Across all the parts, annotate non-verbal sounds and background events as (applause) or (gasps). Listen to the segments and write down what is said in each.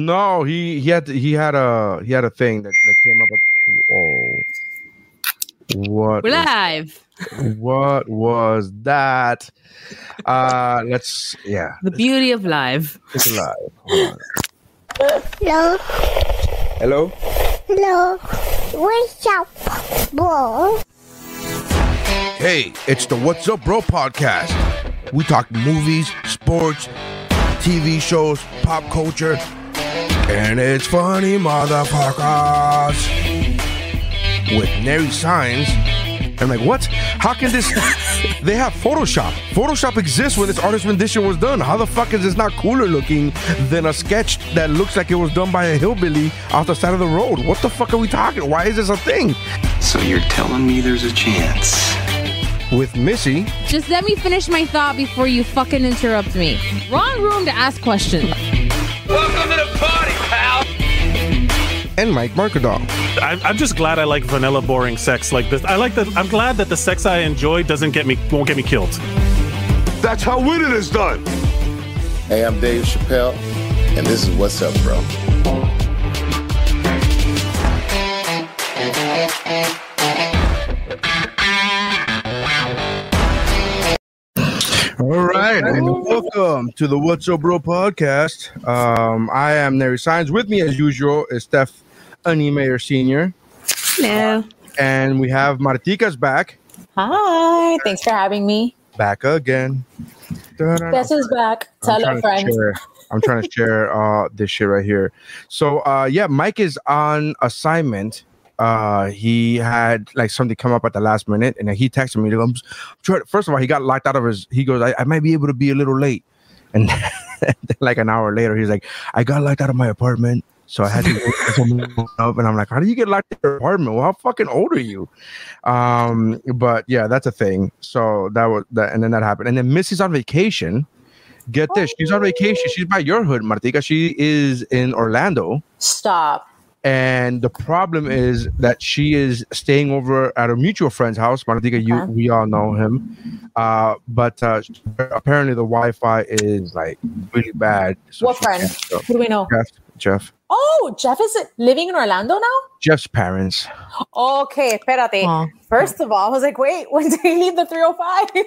No, he he had he had a he had a thing that, that came up. At, oh, what? We're was- live. what was that? Uh, (laughs) let's yeah, The beauty of live. it's live. (laughs) Hello, Hello. hello, what's up, bro? Hey, it's the What's Up Bro podcast. We talk movies, sports, TV shows, pop culture, and it's funny, motherfuckers. With Nary Signs. I'm like, what? How can this? (laughs) they have Photoshop. Photoshop exists when this artist rendition was done. How the fuck is this not cooler looking than a sketch that looks like it was done by a hillbilly off the side of the road? What the fuck are we talking? Why is this a thing? So you're telling me there's a chance? With Missy, Just let me finish my thought before you fucking interrupt me. Wrong room to ask questions. And Mike Markadal. I'm, I'm just glad I like vanilla boring sex like this. I like that. I'm glad that the sex I enjoy doesn't get me won't get me killed. That's how winning is done. Hey, I'm Dave Chappelle, and this is What's Up, Bro. All right, and welcome to the What's Up Bro podcast. Um, I am Nary Signs. With me, as usual, is Steph Animator Senior, Hello. and we have Martika's back, Hi, thanks for having me. back again. Guess who's back? I'm Tell trying a to friend. share- I'm trying to (laughs) share uh, this shit right here. So, uh, yeah, Mike is on assignment. Uh, he had like something come up at the last minute, and he texted me. "I'm try- First of all, he got locked out of his. He goes, I, I might be able to be a little late. And (laughs) then, like an hour later, he's like, I got locked out of my apartment. So I had to up, and I'm like, how do you get locked in your apartment? Well, how fucking old are you? Um, but yeah, that's a thing. So that was that, and then that happened. And then Missy's on vacation. Get this, she's on vacation. She's by your hood, Martica. She is in Orlando. Stop. And the problem is that she is staying over at a mutual friend's house. Martica, you Okay. we all know him. Uh, but uh, apparently the Wi-Fi is like really bad. So What friend? Who do we know? Jeff, Jeff. Oh, Jeff is living in Orlando now? Jeff's parents. Okay, espérate. Aw. First of all, I was like, wait, (laughs) when did he leave the 305?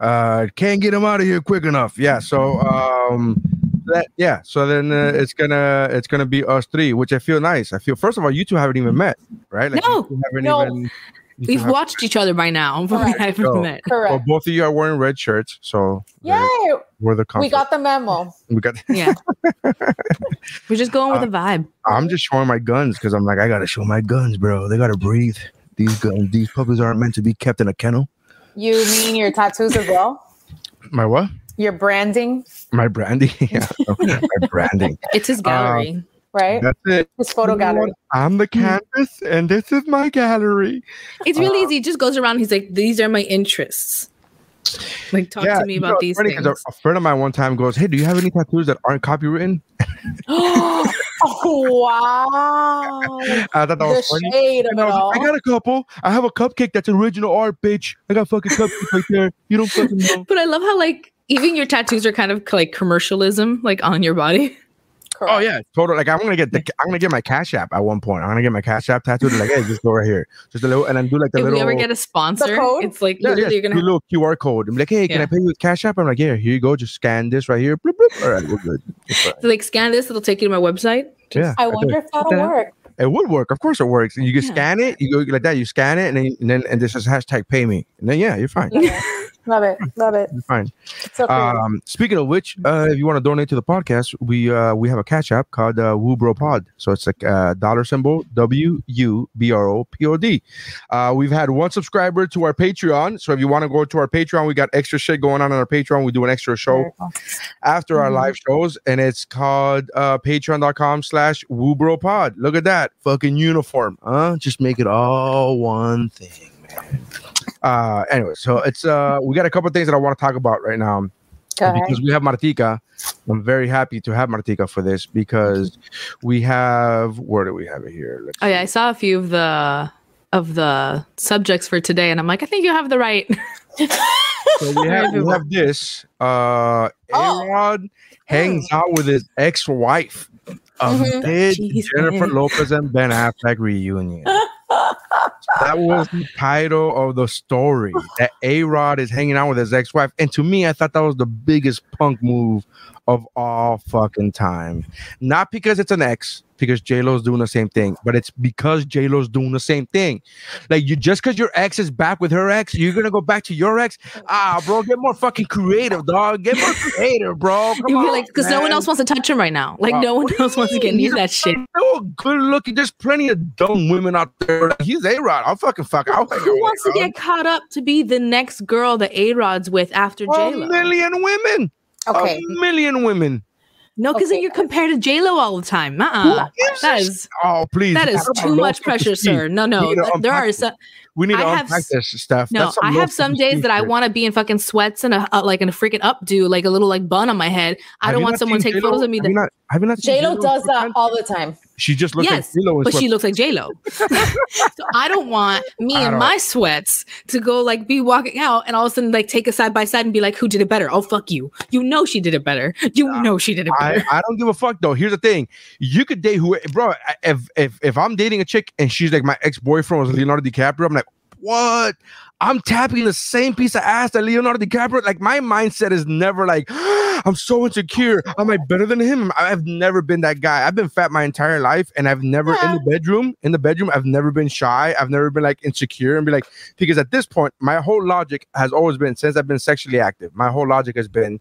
uh can't get him out of here quick enough yeah so um that yeah so then uh, it's gonna it's gonna be us three which i feel nice i feel first of all you two haven't even met right No, you haven't no. even you two We've haven't- watched each other by now, but we Correct. haven't No. met. well, both of you are wearing red shirts so Yay. we're the We got the memo. we got Yeah. (laughs) We're just going Uh, with the vibe. i'm just showing my guns because i'm like i gotta show my guns bro they gotta breathe these guns these puppies aren't meant to be kept in a kennel You mean your tattoos as well? my what Your branding, my branding (laughs) yeah (laughs) my branding It's his gallery. Right? that's it His photo You gallery. what? i'm the mm-hmm. canvas and this is my gallery it's really easy. He just goes around. He's like, these are my interests. Like, talk to me you know, about these funny 'cause things. A, a friend of mine one time goes, "Hey, do you have any tattoos that aren't copywritten?" oh, (gasps) wow. I thought that The was funny. shade of it I, was all. like, I got a couple. I have a cupcake that's original art, bitch. I got fucking cupcake right there. You don't fucking know. (laughs) But I love how like even your tattoos are kind of like commercialism, like on your body. Oh, correct. Oh yeah, totally. Like I'm gonna get the I'm gonna get my Cash App at one point. I'm gonna get my Cash App tattooed. Like, hey, just go right here, just a little, and then do like the if little. we ever get a sponsor, it's like yeah, yeah, you're do a gonna. little QR code. I'm like, hey, can I pay you with Cash App? I'm like, yeah, here you go. Just scan this right here. Bloop, bloop. All right, we're good. It's. So, like scan this, it'll take you to my website. Yeah, I could. wonder if that'll that- work. It would work. Of course, it works. And you can Yeah. scan it. You go like that. You scan it, and then and then and this is hashtag pay me. And then yeah, you're fine. (laughs) Love it. (laughs) Love it. Fine. So cool. Um, speaking of which, uh, if you want to donate to the podcast, we uh, we have a cash app called uh, Wubro Pod. So it's like uh, dollar symbol W U B R O P O D. Uh, we've had one subscriber to our Patreon. So if you want to go to our Patreon, we got extra shit going on on our Patreon. We do an extra show after our live shows, and it's called uh, patreon.com slash Wubro Pod. Look at that fucking uniform, huh? Just make it all one thing, man. Uh, anyway, so it's uh, we got a couple things that I want to talk about right now because we have Martika. I'm very happy to have Martika for this because we have where do we have it here? Let's Oh yeah, I saw a few of the of the subjects for today, and I'm like, I think you have the right. (laughs) So we have, we have this. Uh, Oh. Arod hangs out with his ex-wife. a Mhm. mid Jesus. Jennifer Lopez and Ben Affleck reunion. (laughs) that was the title of the story. That A Rod is hanging out with his ex wife. And to me, I thought that was the biggest punk move of all fucking time. Not because it's an ex, because J Lo's doing the same thing, but it's because J Lo's doing the same thing. Like you, just because your ex is back with her ex, you're gonna go back to your ex. Ah, bro, get more fucking creative, dog. Get more creative, bro. (laughs) Come You'd be on, like, because no one else wants to touch him right now. Like Uh, no one what do you else wants to get near that shit. So good looking. There's plenty of dumb women out there. He's a rod. I'll fucking fuck. I'll out Who wants to get caught up to be the next girl that A Rod's with after a J Lo? million women? Okay. A million women. No, because Okay. then you're compared to J Lo all the time. Who Uh-uh. gives That a is sh- Oh, please. that is too much pressure, self-esteem. sir. No, no. need to th- There are some. We need to I have unpack this stuff. No, I have some days self-esteem that I want to be in fucking sweats and a uh, like in a freaking updo, like a little like bun on my head. I Have don't want someone to take J-Lo? photos of me. Have That, you not? Have you not? seen J Lo J-Lo does that all the time. She just looks yes, like J-Lo but she looks like J Lo. (laughs) so I don't want me I in don't- my sweats to go like be walking out and all of a sudden like take a side by side and be like, who did it better? Oh fuck you! You know she did it better. You know she did it I, better. I don't give a fuck though. Here's the thing: you could date who, bro. If if if I'm dating a chick and she's like my ex boyfriend was Leonardo DiCaprio, I'm like, what? I'm tapping the same piece of ass that Leonardo DiCaprio. Like my mindset is never like, I'm so insecure. Am I better than him? I've never been that guy. I've been fat my entire life, and I've never in the bedroom. In the bedroom, I've never been shy. I've never been like insecure and be like, because at this point, my whole logic has always been since I've been sexually active. My whole logic has been,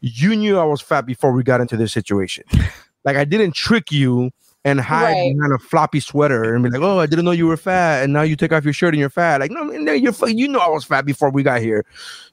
you knew I was fat before we got into this situation. (laughs) Like I didn't trick you and hide Right. behind a floppy sweater and be like, "Oh, I didn't know you were fat," and now you take off your shirt and you're fat. Like, no, no, you're you know I was fat before we got here.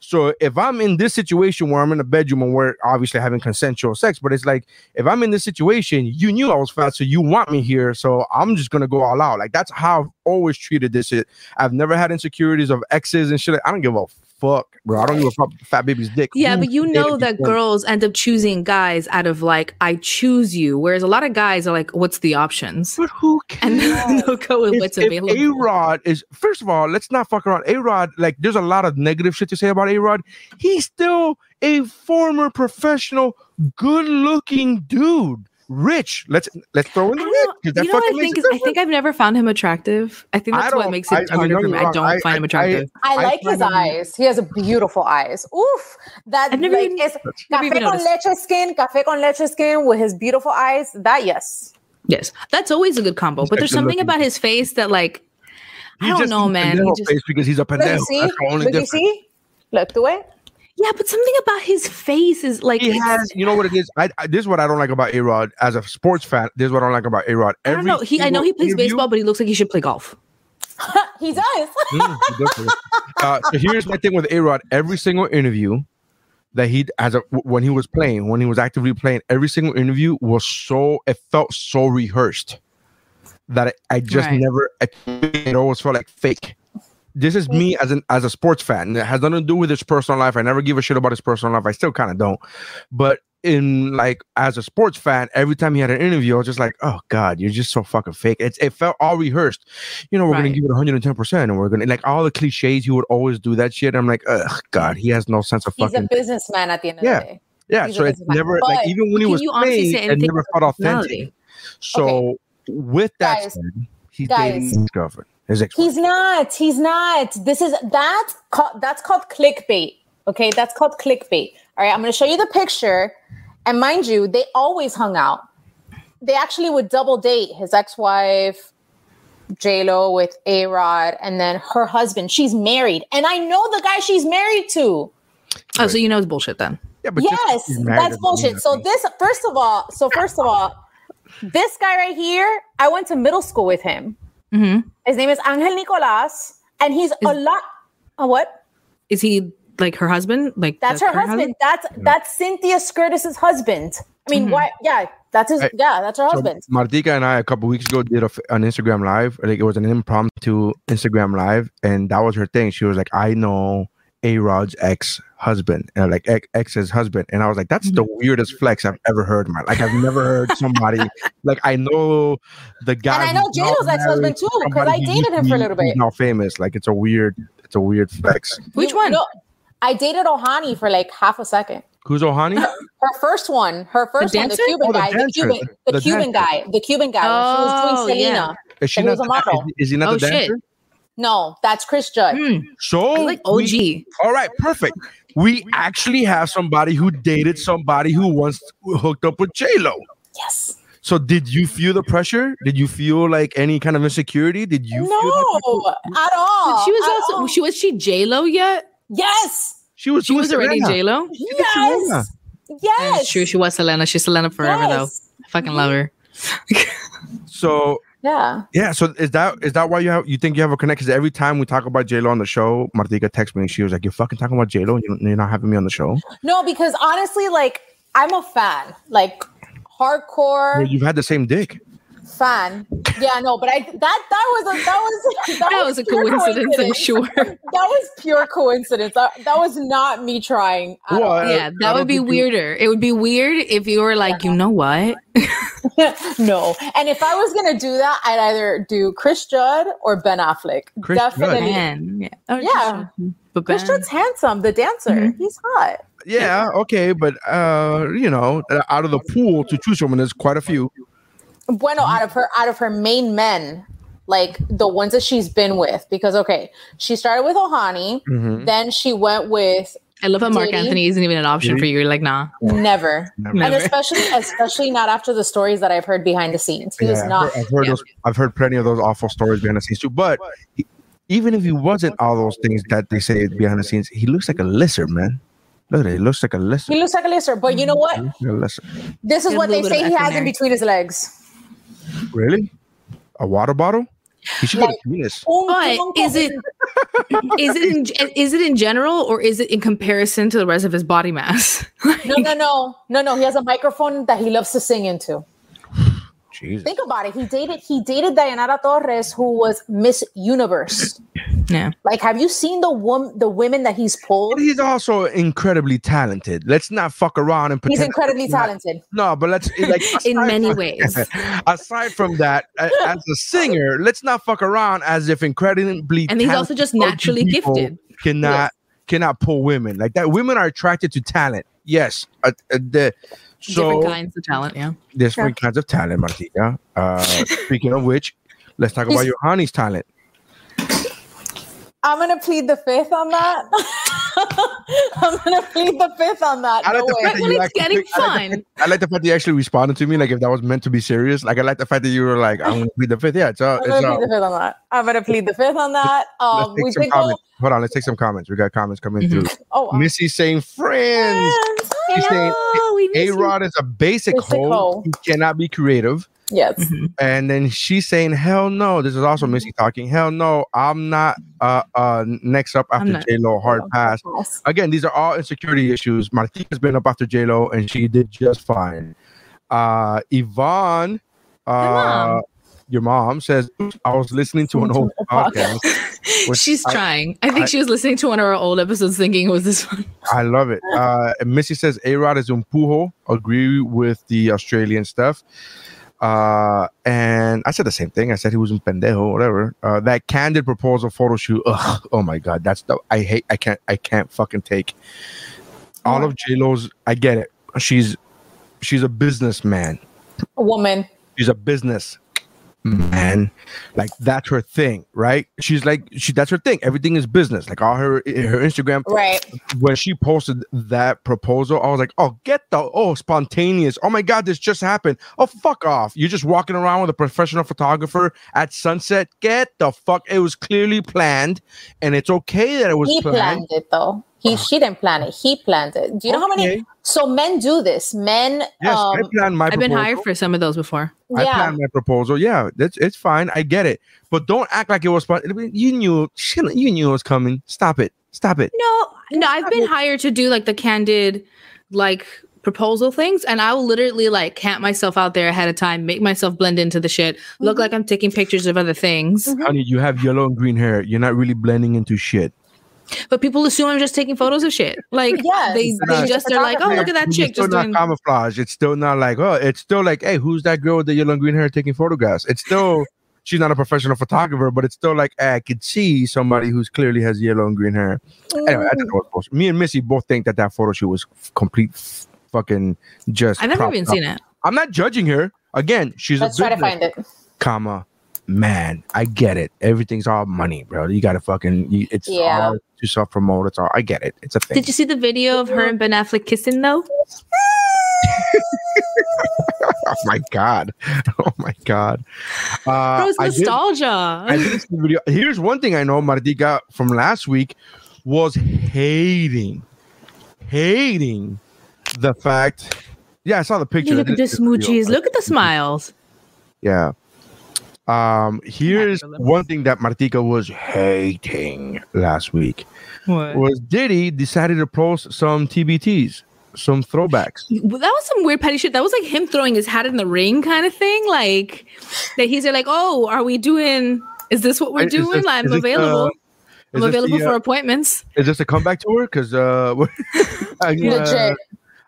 So if I'm in this situation where I'm in a bedroom and we're obviously having consensual sex, but it's like if I'm in this situation, you knew I was fat, so you want me here, so I'm just gonna go all out. Like that's how I've always treated this shit. I've never had insecurities of exes and shit. I don't give a fuck, bro. I don't give a fuck. Fat baby's dick. Yeah, Who but you know that girls end up choosing guys out of like, I choose you, whereas a lot of guys are like, what's the options? But who And (laughs) cares? then they'll go with what's available. A Rod is first of all, let's not fuck around. A Rod, like, there's a lot of negative shit to say about A Rod. He's still a former professional, good-looking dude, rich. Let's let's throw in I the don't rich know. because that You know what I think is I think I've never found him attractive. I think I that's what makes it I- I mean, harder don't for me. me I don't I- find I- him attractive. I I like his him- eyes. He has a beautiful eyes. Oof. That I've never like even- is never even cafe con noticed. leche skin, cafe con leche skin with his beautiful eyes. That yes. yes, that's always a good combo. He's But there's something looking. about his face that like I don't just know, man. He just- face because he's a Look, pendejo. you see? That's the only Look, you difference. see? Look, do it. Yeah, but something about his face is like He has, you know what it is. I, I this is what I don't like about A Rod as a sports fan. This is what I don't like about A Rod. I don't know. He I know he plays baseball, but he looks like he should play golf. (laughs) he does. (laughs) Mm, he definitely- uh, so here's my thing with A Rod. Every single interview that he as a when he was playing, when he was actively playing, every single interview was so it felt so rehearsed that I, I just Right. never it always felt like fake. This is me mm-hmm. as an as a sports fan. It has nothing to do with his personal life. I never give a shit about his personal life. I still kind of don't. But in like as a sports fan, every time he had an interview, I was just like, oh god, you're just so fucking fake. It's it felt all rehearsed. You know, we're gonna give it 110 percent, and we're gonna like all the cliches. He would always do that shit. I'm like, ugh, god, he has no sense of He's a businessman at the end of Yeah. the day. yeah, he's so it's never But like even when he was playing, it never felt authentic. So with that Guys, said, he's guys. dating his girlfriend, his ex. He's not. He's not. This is that's called that's called clickbait. Okay, that's called clickbait. All right, I'm going to show you the picture, and mind you, they always hung out. They actually would double date his ex-wife, J Lo, with A Rod, and then her husband. She's married, and I know the guy she's married to. Oh, so you know it's bullshit then. Yeah, but yes, that's bullshit. So this, first of all, so first of all, this guy right here, I went to middle school with him. Mm-hmm. His name is Angel Nicolas, and he's a lot. A what? Is he like her husband? Like That's the her current husband. That's that's Cynthia Scurtis's husband. I mean, Mhm. why? Yeah, that's his. Hey, yeah, that's her So husband. Martika and I a couple weeks ago did a f an Instagram live. Like it was an impromptu Instagram live, and that was her thing. She was like, "I know A Rod's ex husband, uh, like ex- ex's husband," and I was like, "That's the weirdest flex I've ever heard, man. Like I've never heard somebody (laughs) like I know the guy, And I know who's ex-husband too, because I dated him for a little bit. who's Now famous, like it's a weird, it's a weird flex. Which one? no, I dated Ojani for like half a second. Who's Ojani? Her first one, her first one, the? Cuban Oh, the guy, the Cuban, the- the, the Cuban dancer. guy, the Cuban guy. when she was Oh, doing yeah. Is she not? was a model. Is, is he not Oh, the shit. dancer? No, that's Chris Judd. Hmm. So I like we- OG. all right, perfect. We actually have somebody who dated somebody who once hooked up with J Lo. Yes. So did you feel the pressure? Did you feel like any kind of insecurity? Did you feel? No, at all. she was at also all. she was she J Lo yet? Yes. She was She was already J Lo. Yes. Yes. True. She was Selena. She's Selena forever though. I fucking love her. Mm-hmm. (laughs) So Yeah. yeah, so is that is that why you have you think you have a connect? Because every time we talk about J Lo on the show, Martika texts me. And she was like, "You're fucking talking about J Lo, and you're you're not having me on the show." No, because honestly, like I'm a fan, like hardcore Well, you've had the same dick. fan. Yeah, no, but I that that was a that was (laughs) that, That was a pure coincidence, I'm sure. (laughs) That was pure coincidence. That, that was not me trying. at all. What? Yeah, I that would be think you- weirder. It would be weird if you were like, you know what? (laughs) no. And if I was gonna do that, I'd either do Chris Judd or Ben Affleck. Chris Judd. Definitely. Ben. Yeah. Oh, Yeah. But Chris Judd's handsome, the dancer. Mhm. He's hot. Yeah, okay, but uh, you know, out of the pool to choose from, and there's quite a few. Bueno, out of her out of her main men, like the ones that she's been with, because okay, she started with Ojani, Mhm. then she went with I love how Mark Diddy? Anthony isn't even an option Diddy? for you. You're like, nah. never. Never. And especially especially not after the stories that I've heard behind the scenes. He was Yeah, I've not I've heard yeah. those. I've heard plenty of those awful stories behind the scenes too. But he- even if he wasn't all those things that they say behind the scenes, he looks like a lizard, man. Look at it. He looks like a lizard. he looks like a lizard. But you know what? Like a lizard. This is what they say he has in between his legs. Really? A water bottle? He should get a penis. But is it (laughs) is it in, is it in general or is it in comparison to the rest of his body mass? (laughs) No, no, no, no, no. He has a microphone that he loves to sing into. Jesus. Think about it. He dated he dated Dayanara Torres, who was Miss Universe. Yeah. Like, have you seen the wom- the women that he's pulled? But he's also incredibly talented. Let's not fuck around and pretend. He's incredibly it's not- talented. No, but let's like (laughs) In many from- ways. (laughs) aside from that, a- as a singer, let's not fuck around as if incredibly talented. And he's also just naturally gifted. Cannot cannot pull women like that. Women are attracted to talent. Yes, uh, uh, the so Different kinds of talent, yeah. different kinds of talent, Martina. Uh, (laughs) speaking of which, let's talk about He's- your honey's talent. I'm gonna plead the fifth on that. (laughs) I'm gonna plead the fifth on that. I like No the way. fact that When you it's actually getting picked- I like the fun. I like the fact that you actually responded to me like if that was meant to be serious. Like I like the fact that you were like, I'm gonna plead the fifth. Yeah, it's all, I'm it's gonna all. plead the fifth on that. I'm gonna plead the fifth on that. (laughs) Um, Let's we take some did go. comments. Hold on, let's take some comments. We got comments coming Mhm. through. Oh, uh, Missy saying friends. friends. She's saying Hello, we A. Rod is a basic Basic hoe. hoe. He cannot be creative. Yes. And then she's saying, Hell no. This is also Missy talking. Hell no. I'm not uh uh next up after not- J Lo hard pass. Again, these are all insecurity issues. Martika's been up after J Lo and she did just fine. Uh Yvonne, uh mom. your mom says, I was listening to an old (laughs) podcast. (laughs) She's I- trying. I think I- she was listening to one of our old episodes thinking it was this one. I love it. Uh, and Missy says A Rod is un pujo. Agree with the Australian stuff. Uh, and I said the same thing. I said he was in pendejo, whatever. Uh, that candid proposal photo shoot. Ugh, oh my god, that's the I hate. I can't. I can't fucking take. All of J Lo's. I get it. She's she's a businessman. A woman. She's a business Mm-hmm. man. Like that's her thing, right? She's like she. That's her thing. Everything is business. Like all her her Instagram Right. when she posted that proposal, I was like, "Oh, get the oh spontaneous! Oh my god, this just happened! Oh, fuck off! You're just walking around with a professional photographer at sunset. Get the fuck! It was clearly planned, and it's okay that it was He planned. planned it though. He she didn't plan it. He planned it. Do you know how many? So men do this. Men. Yes, um, I planned my. I've been hired for some of those before. I yeah. planned my proposal. Yeah, that's it's fine. I get it, but don't act like it was. spon- You knew. shit, You knew it was coming. Stop it. Stop it. No, no, I've been hired to do like the candid, like proposal things, and I will literally like camp myself out there ahead of time, make myself blend into the shit, look like I'm taking pictures of other things. Honey, you have yellow and green hair. You're not really blending into shit. But people assume I'm just taking photos of shit. Like Yes. they, She's they a just are like, oh, look at that chick. It's chick still just not doing. camouflage. It's still not like, oh, it's still like, hey, who's that girl with the yellow and green hair taking photographs? It's still (laughs) she's not a professional photographer, but it's still like I could see somebody who's clearly has yellow and green hair. Anyway, I don't know what. Me and Missy both think that that photo shoot was complete fucking just. I've never even up. seen it. I'm not judging her. Again, she's Let's a try to find it. comma man. I get it. Everything's all money, bro. You gotta fucking. You, it's Yeah. all to self promote. It's all. I get it. It's a thing. Did you see the video of her and Ben Affleck kissing though? (laughs) oh my god. (laughs) Oh my god. Uh, Bro, it's I did- nostalgia. I did see the video. Here's one thing I know Martica from last week was hating, hating the fact. Yeah, I saw the picture. look at the didn't see video. smoochies. Look at the smiles. Yeah. Um, here's one thing that Martica was hating last week What? was Diddy decided to post some TBTs, some throwbacks. Well, that was some weird petty shit. That was like him throwing his hat in the ring kind of thing. Like that he's like, oh, are we doing? Is this what we're Is this- doing? I'm this, uh, available. I'm available the, for uh, appointments. Is this a comeback tour? Because uh, (laughs) I, uh, Legit.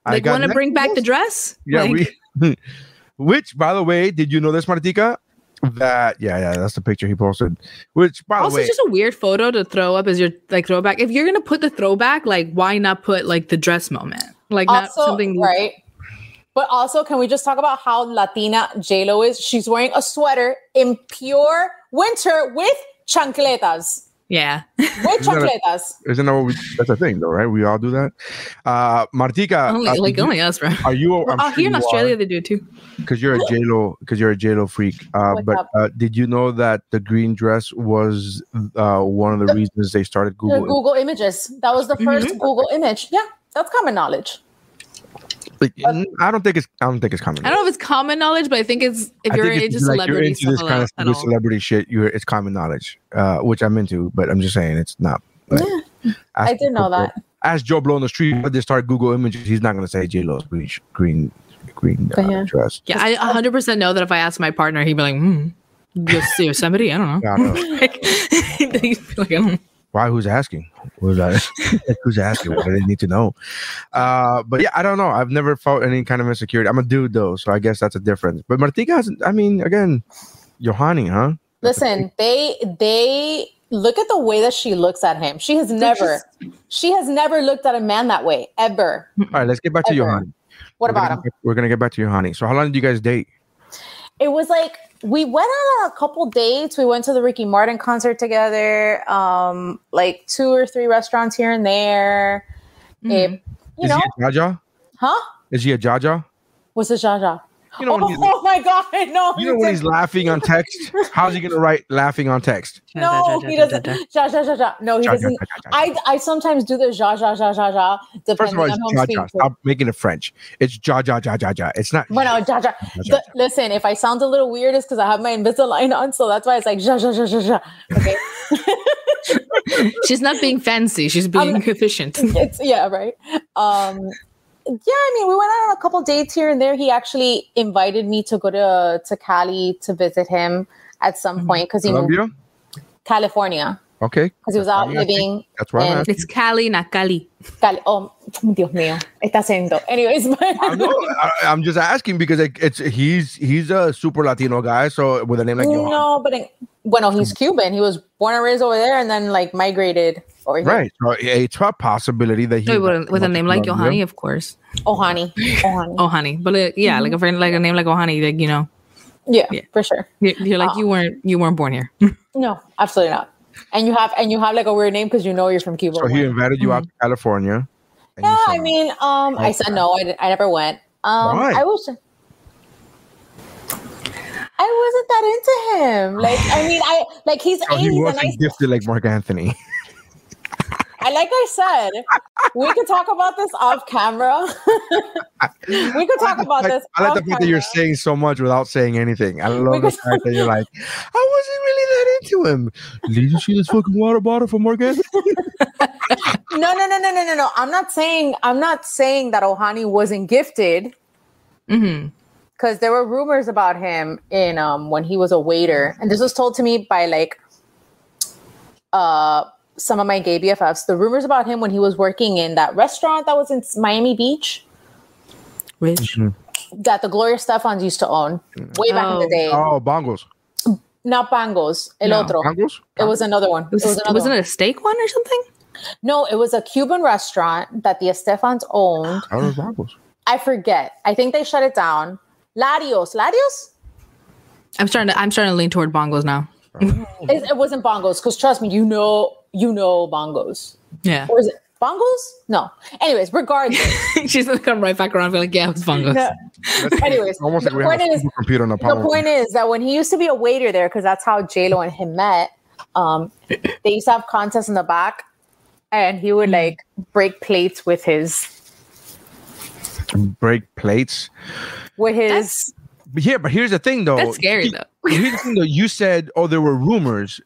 I Like, want to bring back the dress? Yeah, Like, we. (laughs) Which, by the way, did you know this, Martica? That yeah, yeah, that's the picture he posted. Which, by the also way, just a weird photo to throw up as your like throwback. If you're gonna put the throwback, like why not put like the dress moment? Like not something right? But also, can we just talk about how Latina J Lo is? She's wearing a sweater in pure winter with chancletas. Yeah. With that a- chancletas. isn't that what we, that's a thing, though, right? We all do that. Uh, Martica, only uh, like you- only us, bro. are you? I'm oh, sure here in you Australia they do it too. because you're a (gasps) Lo, because you're a Lo freak. Uh, What's but uh, did you know that the green dress was uh, one of the The- reasons they started The Google? Google images. That was the 1st Google image. Yeah, that's common knowledge. Like, I don't think it's. I don't think it's common. I don't know if it's common knowledge, but I think it's if I you're into like, you're celebrity into this kind of celebrity shit, you're it's common knowledge, uh, which I'm into. But I'm just saying it's not. like, I ask did know that. Ask Joe Blow on the street, but they start Google images. He's not going to say J Lo's green, green, green uh, Yeah. dress. Yeah, I 100% know that if I ask my partner, he'd be like, hmm, Yosemite? I don't know. (laughs) I don't know. (laughs) Like, (laughs) he'd be like, I don't know. Why? Who's asking? Who's? (laughs) Who's asking? What do they need to know? Uh, but yeah, I don't know. I've never felt any kind of insecurity. I'm a dude though, so I guess that's a difference. But Martika hasn't. I mean, again, Johanny, huh? Listen, they they look at the way that she looks at him. She has never, she has never looked at a man that way ever. All right, let's get back to Ever. Johanny. What We're about gonna him? We're gonna get back to Johanny. So, how long did you guys date? It was like we went on a couple dates. We went to the Ricky Martin concert together. Um, like two or three restaurants here and there. Mm-hmm. It, you Is know, he a Jaja? huh? Is he a Jaja? What's a Jaja? You know oh, he's- oh my god, no! You know when he's laughing on text? How's he gonna write laughing on text? No, he doesn't. Ja, ja, ja, ja. No, he Ja, ja, doesn't. ja, ja, ja. I, I sometimes do the ja, ja, ja, ja, ja, First of all, on it's who I'm Jaja. speaking to. Stop making it French. It's ja ja ja ja ja. It's not. Bueno, ja, ja. ja, The- ja. listen, if I sound a little weird, it's because I have my Invisalign on, so that's why it's like ja, ja, ja, ja, ja. Okay, She's not being fancy. She's being efficient. it's yeah, right. Um, yeah, I mean, we went on a couple dates here and there. He actually invited me to go to to Cali to visit him at some mm-hmm. point because he moved Colombia. California Okay. because he was out why I'm asking. living. That's why I'm in asking. It's Cali, not Cali. Cali. Oh, Dios mío, está haciendo. Anyways, (laughs) I know, I, I'm just asking because it, it's he's he's a super Latino guy. So with a name like Johan, no, but in, bueno, he's Cuban. He was born and raised over there, and then like migrated over here. right? So it's a possibility that he Wait, with, with a name like Yohani, of course. Oh, honey, oh, honey. Oh, honey. But uh, yeah, like a friend, like a name like Ojani, like you know, yeah, yeah. for sure. you're, you're like you weren't you weren't born here. (laughs) No, absolutely not. And you have and you have like a weird name because you know you're from Cuba. So he invited you out to California. and you yeah, I mean, um, I said no. I, I never went. Um, Why? I was. I wasn't that into him. Like, I mean, I like he's So Asian. he wasn't I, gifted like Marc Anthony. (laughs) I like I said, we could talk about this off camera. (laughs) we could talk about Like, this. I like the fact that you're saying so much without saying anything. I love the fact that you're like, I wasn't really that into him. Did you see this fucking water bottle from Marc Anthony? (laughs) (laughs) No, no, no, no, no, no, no. I'm not saying I'm not saying that Ojani wasn't gifted hmm because there were rumors about him in um when he was a waiter, and this was told to me by like uh some of my gay BFFs. The rumors about him when he was working in that restaurant that was in Miami Beach Rich. Mm-hmm. that the Gloria Estefans used to own way back in the Oh. day. Oh, bongos. not Bongos. El No. otro. Bangles? It was another one. It was, Was, another wasn't one. it a steak one or something? No, it was a Cuban restaurant that the Estefans owned. How was bangles? I forget. I think they shut it down. Larios. Larios? I'm starting to I'm starting to lean toward bongos now. It, it wasn't bongos because trust me, you know, you know bongos. Yeah. Or is it bongos? No. Anyways, regardless. (laughs) She's gonna come right back around and be like, yeah, it was bongos. No. Anyways, Almost the like point is, computer on the the point is that when he used to be a waiter there, because that's how J Lo and him met. Um, (laughs) they used to have contests in the back, and he would like break plates with his break plates. with his. That's But yeah, but here's the thing though. that's scary though. Here's the thing though. You said, oh, there were rumors,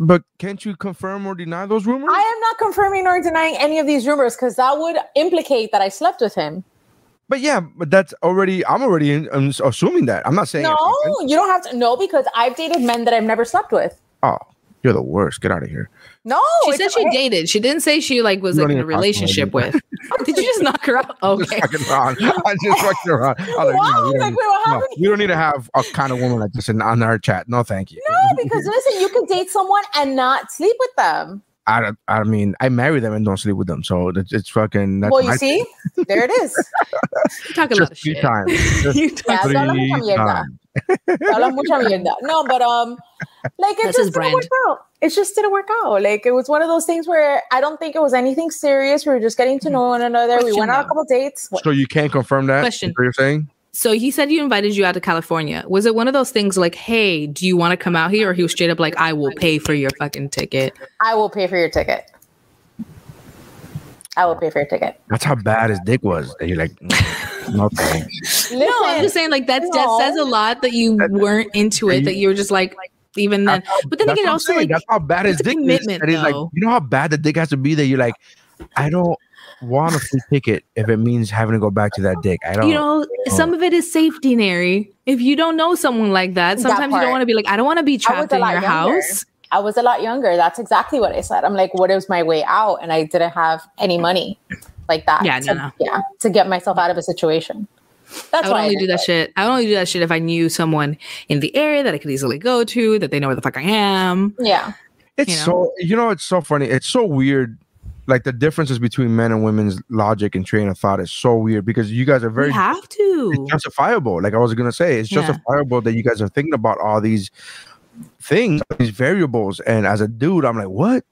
but can't you confirm or deny those rumors? I am not confirming nor denying any of these rumors because that would implicate that I slept with him. but yeah, but that's already. I'm already in, I'm assuming that. I'm not saying. No, you don't have to. No, because I've dated men that I've never slept with. Oh, you're the worst. Get out of here. No, She said she dated. She didn't say she like was like in a even talk to relationship her. with. Did you just (laughs) knock her out? (laughs) Just Okay. fucking wrong. I just fucking around. I like, Wow, no, we, like, don't, wait, no, we don't need to have a kind of woman like this in, on our chat. No, thank you. No, because listen, you can date someone and not sleep with them. I, don't- I mean, I marry them and don't sleep with them, so it's, it's fucking. That's well, you my see, there it is. You (laughs) talk a lot of shit. times. You talk- Yeah, three habla mucha mierda. times. Habla mucha mierda. No, but um, like it That's just didn't brand. work out. It just didn't work out. Like it was one of those things where I don't think it was anything serious. We were just getting to know one another. we Question, went on a though. couple dates. So you can't confirm that? Question. What you're saying? So he said you invited you out to California. Was it one of those things like, hey, do you want to come out here? Or he was straight up like, I will pay for your fucking ticket. I will pay for your ticket. I will pay for your ticket. That's how bad his dick was. That you're like, "Mm, no thanks. No, I'm just saying like that's that says a lot that you weren't into it, that you were just like even then. But then That's again, also saying. like that's how bad his it's dick is. commitment, That he's like, though. you know how bad the dick has to be that you're like, I don't want a free ticket if it means having to go back to that dick. I don't. you know, some of it is safety, Nary. If you don't know someone like that, That sometimes you don't want to be like, I don't want to be trapped in your younger. house. I was a lot younger. That's exactly what I said. I'm like, what is my way out? And I didn't have any money like that. Yeah, to, no, no. yeah, to get myself out of a situation. That's I would why only I do did that shit. I would only do that shit if I knew someone in the area that I could easily go to, that they know where the fuck I am. Yeah. it's you know? so you know it's so funny. It's so weird. Like the differences between men and women's logic and train of thought is so weird because you guys are very We have to. it's justifiable. Like I was gonna say, it's Yeah. justifiable that you guys are thinking about all these things, these variables. And as a dude, I'm like, what?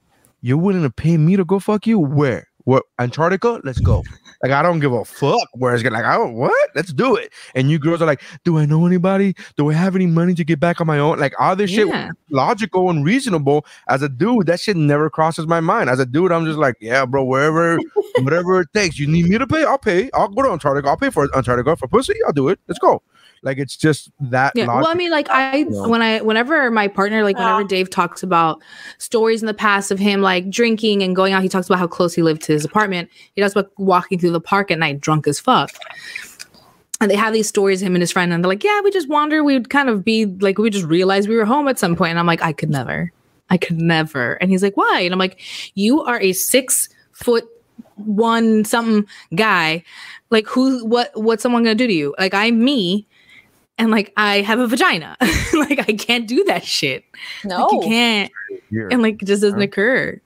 You're willing to pay me to go fuck you? Where? What? Antarctica? Let's go. Like I don't give a fuck. Where it's gonna like, I don't what? Let's do it. And you girls are like, do I know anybody? Do I have any money to get back on my own? Like all this shit logical and reasonable. As a dude, that shit never crosses my mind. As a dude, I'm just like, yeah, bro, wherever, whatever it takes. You need me to pay, I'll pay. I'll go to Antarctica. I'll pay for Antarctica for pussy. I'll do it. Let's go. Like it's just that. Yeah. Well, I mean, like I Yeah. when I whenever my partner, like whenever Yeah. Dave talks about stories in the past of him like drinking and going out, he talks about how close he lived to his apartment. He talks about walking through the park at night drunk as fuck. And they have these stories, him and his friend, and they're like, Yeah, we just wander. We would kind of be like, we just realized we were home at some point. And I'm like, I could never. I could never. And he's like, Why? And I'm like, You are a six foot one something guy. Like who what what's someone gonna do to you? Like I'm me and like I have a vagina. (laughs) like I can't do that shit. No. Like you can't. Here. And like it just doesn't occur.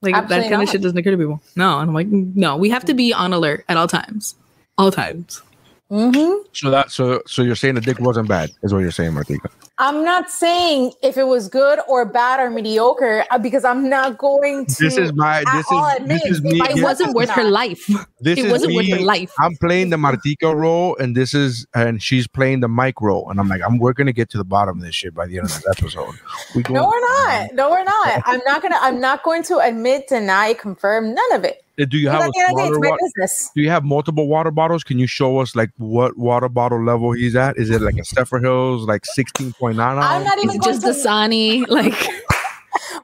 Like Absolutely that kind of shit doesn't occur to people. No. And I'm like, mm, no, we have to be on alert at all times. All times. Hmm so that so so you're saying the dick wasn't bad, is what you're saying, Martika. I'm not saying if it was good or bad or mediocre uh, because I'm not going to. This is my this is admit this is me. It yeah, wasn't worth her life. This it is wasn't worth her me. life. I'm playing the Martika role, and this is and she's playing the Mike role, and I'm like, I'm we're gonna get to the bottom of this shit by the end of this episode. We go. No, we're not. No, we're not. I'm not gonna. I'm not going to admit, deny, confirm none of it. Do you have at the end of the day, a it's smaller my wa- business. Do you have multiple water bottles? Can you show us like what water bottle level he's at? Is it like a Zephyrhills, like 16.9 I'm not even going Just to. Dasani. (laughs) Like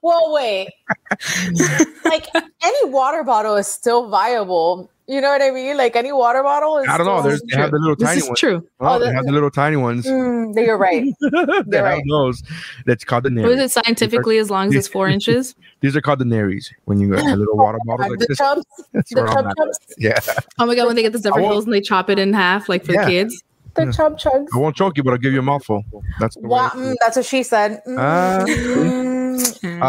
Well, wait. (laughs) like any water bottle is still viable. You know what I mean? Like any water bottle is. I don't know. still- There's they have the little this tiny is ones. true. Oh, Oh, they have the little tiny ones. Mm, you're right. (laughs) they you're have right. those. That's called the Was Naries. it scientifically as long as it's four inches? (laughs) These are called the Naries. When you got the little (laughs) water bottle like the this. chubs, the chub chubs. Yeah. Oh my god, when they get the Zephyr I and they chop it in half, like for Yeah. the kids. The chub chugs. I won't choke you, but I'll give you a mouthful. That's the way. Wow, mm, that's what she said. Mm. Uh,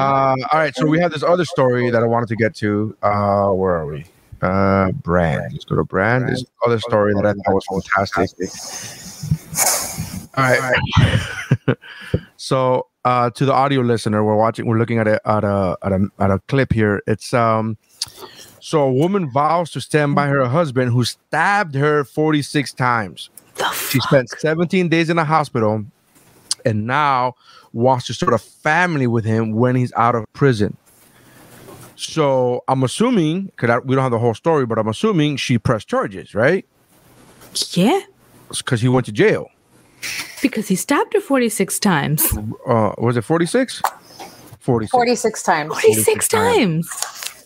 all right, so we have this other story that I wanted to get to. Uh, where are we? Uh, brand. Let's go to brand. This other story that I thought was fantastic. All right. (laughs) so, uh, to the audio listener, we're watching. We're looking at a at a at a at a clip here. It's um. So a woman vows to stand by her husband who stabbed her 46 times. She spent 17 days in the hospital and now wants to start a family with him when he's out of prison. So I'm assuming, because we don't have the whole story, but I'm assuming she pressed charges, right? Yeah, Because he went to jail. because he stabbed her 46 times. Uh, was it 46? 46. 46 times. 46 times.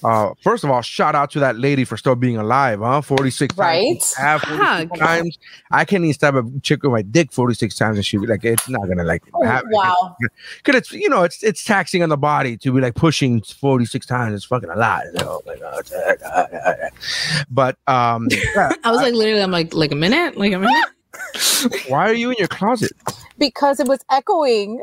Uh, first of all, shout out to that lady for still being alive, huh? 46 Right? times. Stab 46 times. I can't even stab a chick with my dick 46 times and she be like, it's not gonna like happen. Oh, Wow. (laughs) Cause it's you know, it's it's taxing on the body to be like pushing 46 times. It's fucking a lot. Oh my god. (laughs) But um (laughs) yeah, I was like, literally, I'm like, like a minute, like a minute. why are you in your closet? Because it was echoing.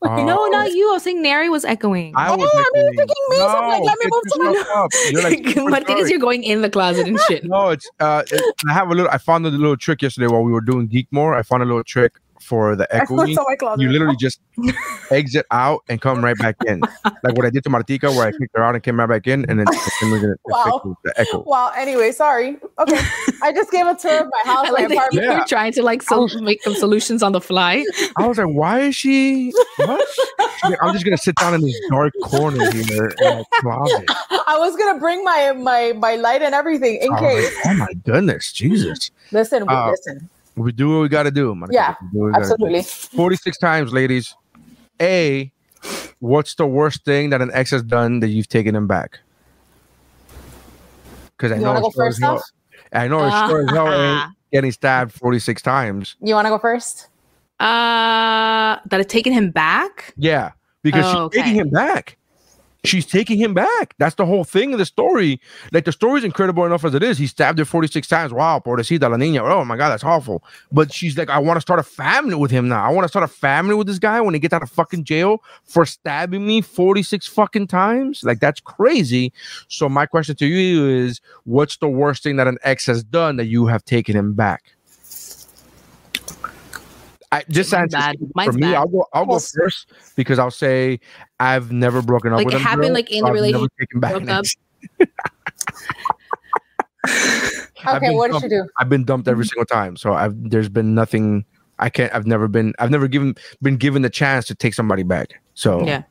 Uh, no, not you. I was saying Nary was echoing. I was Oh, I'm like, thinking me, so I'm like, let me move to my- yourself up. You're like, (laughs) super Martinez, sorry. you're going in the closet and (laughs) shit. No, it's uh, it, I have a little. I found a little trick yesterday while we were doing Geek More. I found a little trick for the I echoing. saw. You literally just (laughs) exit out and come right back in, like what I did to Martika, where I kicked her out and came right back in, and then, then we're gonna Wow. the echo. Wow. Anyway, sorry. Okay. (laughs) I just gave a tour of my house, I my like that apartment. you're Yeah. trying to like so make some solutions on the fly. I was like, why is she? What? Like, I'm just gonna sit down in this dark corner here in the closet. I was gonna bring my my my light and everything in I case. like, oh my goodness, Jesus! Listen, Uh, listen. We do what we gotta do. Martika. Yeah, do what do. Absolutely. 46 times, ladies. A, what's the worst thing that an ex has done that you've taken him back? Because I know it's sure first, hell- I know it's sure as hell ain't getting stabbed 46 times. You want to go first? Uh, that had taken him back. Yeah, because Oh, she's taking him back. She's taking him back. That's the whole thing of the story. Like the story's incredible enough as it is. He stabbed her 46 times. Wow, pobrecita la niña. Oh my god, that's awful. But she's like, I want to start a family with him now. I want to start a family with this guy when he gets out of fucking jail for stabbing me 46 fucking times. Like that's crazy. So my question to you is, what's the worst thing that an ex has done that you have taken him back? I, this Mine's answer bad. for me. bad. I'll go. I'll go first because I'll say I've never broken up Like, with it happened, girl, like, in the I've never relationship, taken back broke up. (laughs) Okay, been what did you do? I've been dumped every mm-hmm. single time, so I've there's been nothing. I can't. I've never been. I've never given been given the chance to take somebody back. So Yeah.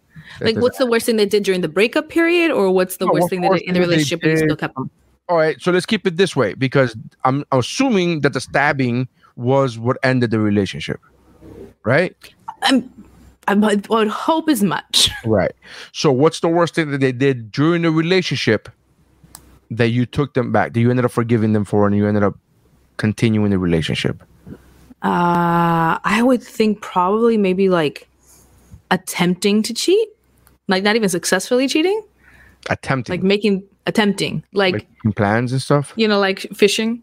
Like, what's the worst thing they did during the breakup period, or what's the No, worst thing the they did in the thing they relationship when you still kept them? all right. So let's keep it this way because I'm assuming that the stabbing was what ended the relationship, right? I'm, I'm, I would hope as much. (laughs) Right. So what's the worst thing that they did during the relationship that you took them back, that you ended up forgiving them for, and you ended up continuing the relationship? Uh, I would think probably maybe like attempting to cheat, like not even successfully cheating, Attempting, like making attempting, like making plans and stuff. you know, like fishing,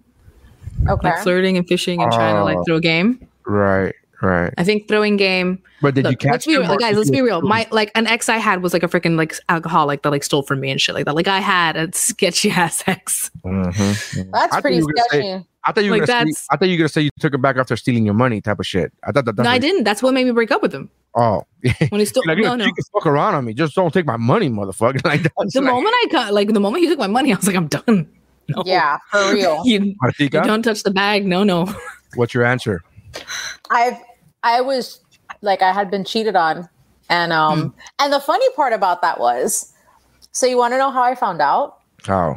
Okay. like flirting and fishing and trying to like Oh. throw game. Right. Right. I think throwing game. But did you catch let's be real, or guys. Let's be real. My like an ex I had was like a freaking like alcoholic that like stole from me and shit like that. Like I had a sketchy (laughs) ass ex. Mhm. That's I pretty you say- sketchy. I thought you were Like, gonna say, that's- I thought you were gonna say you took it back after stealing your money, type of shit. I thought that. That's No, I what- didn't. That's what made me break up with him. Oh, (laughs) When he stole. like, no, look, no. you can fuck around on me, just don't take my money, motherfucker. (laughs) Like that's The like, moment I got like the moment he took my money, I was like, I'm done. No. Yeah, for real. (laughs) You, you don't touch the bag. No, no. what's your answer? I've I was like I had been cheated on, and um, and the funny part about that was, so you want to know how I found out? Oh,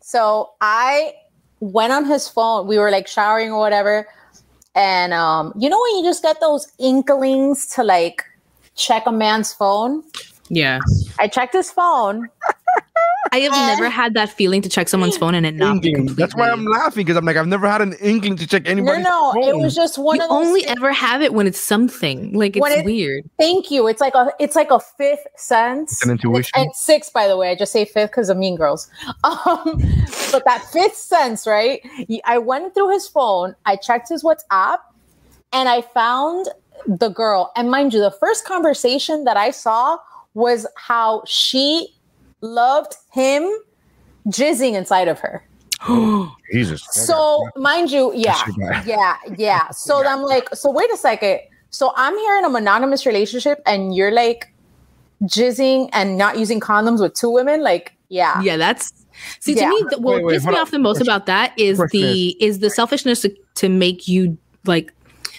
So I went on his phone. We were like showering or whatever. And um, you know when you just get those inklings to like check a man's phone? Yeah. I checked his phone (laughs) I have never had that feeling to check someone's phone and it not be completely. That's why I'm laughing because I'm like I've never had an inkling to check No, anybody's no, phone. it was just one You of those. only things- ever have it when it's something like it's it- weird. Thank you. It's like a it's like a fifth sense. It's an intuition. And six, by the way. I just say fifth because of Mean Girls. (laughs) Um, but that fifth sense, right? I went through his phone. I checked his WhatsApp, and I found the girl. And mind you, the first conversation that I saw was how she loved him jizzing inside of her. (gasps) Jesus. So, mind you, yeah, That's your guy. yeah, yeah. So I'm like, so wait a second. So I'm here in a monogamous relationship, and you're like jizzing and not using condoms with two women. Like, yeah, Yeah, that's see Yeah. to me. The, what Wait, wait, pisses me on. off the most Question. about that is Question the is the selfishness to, to make you like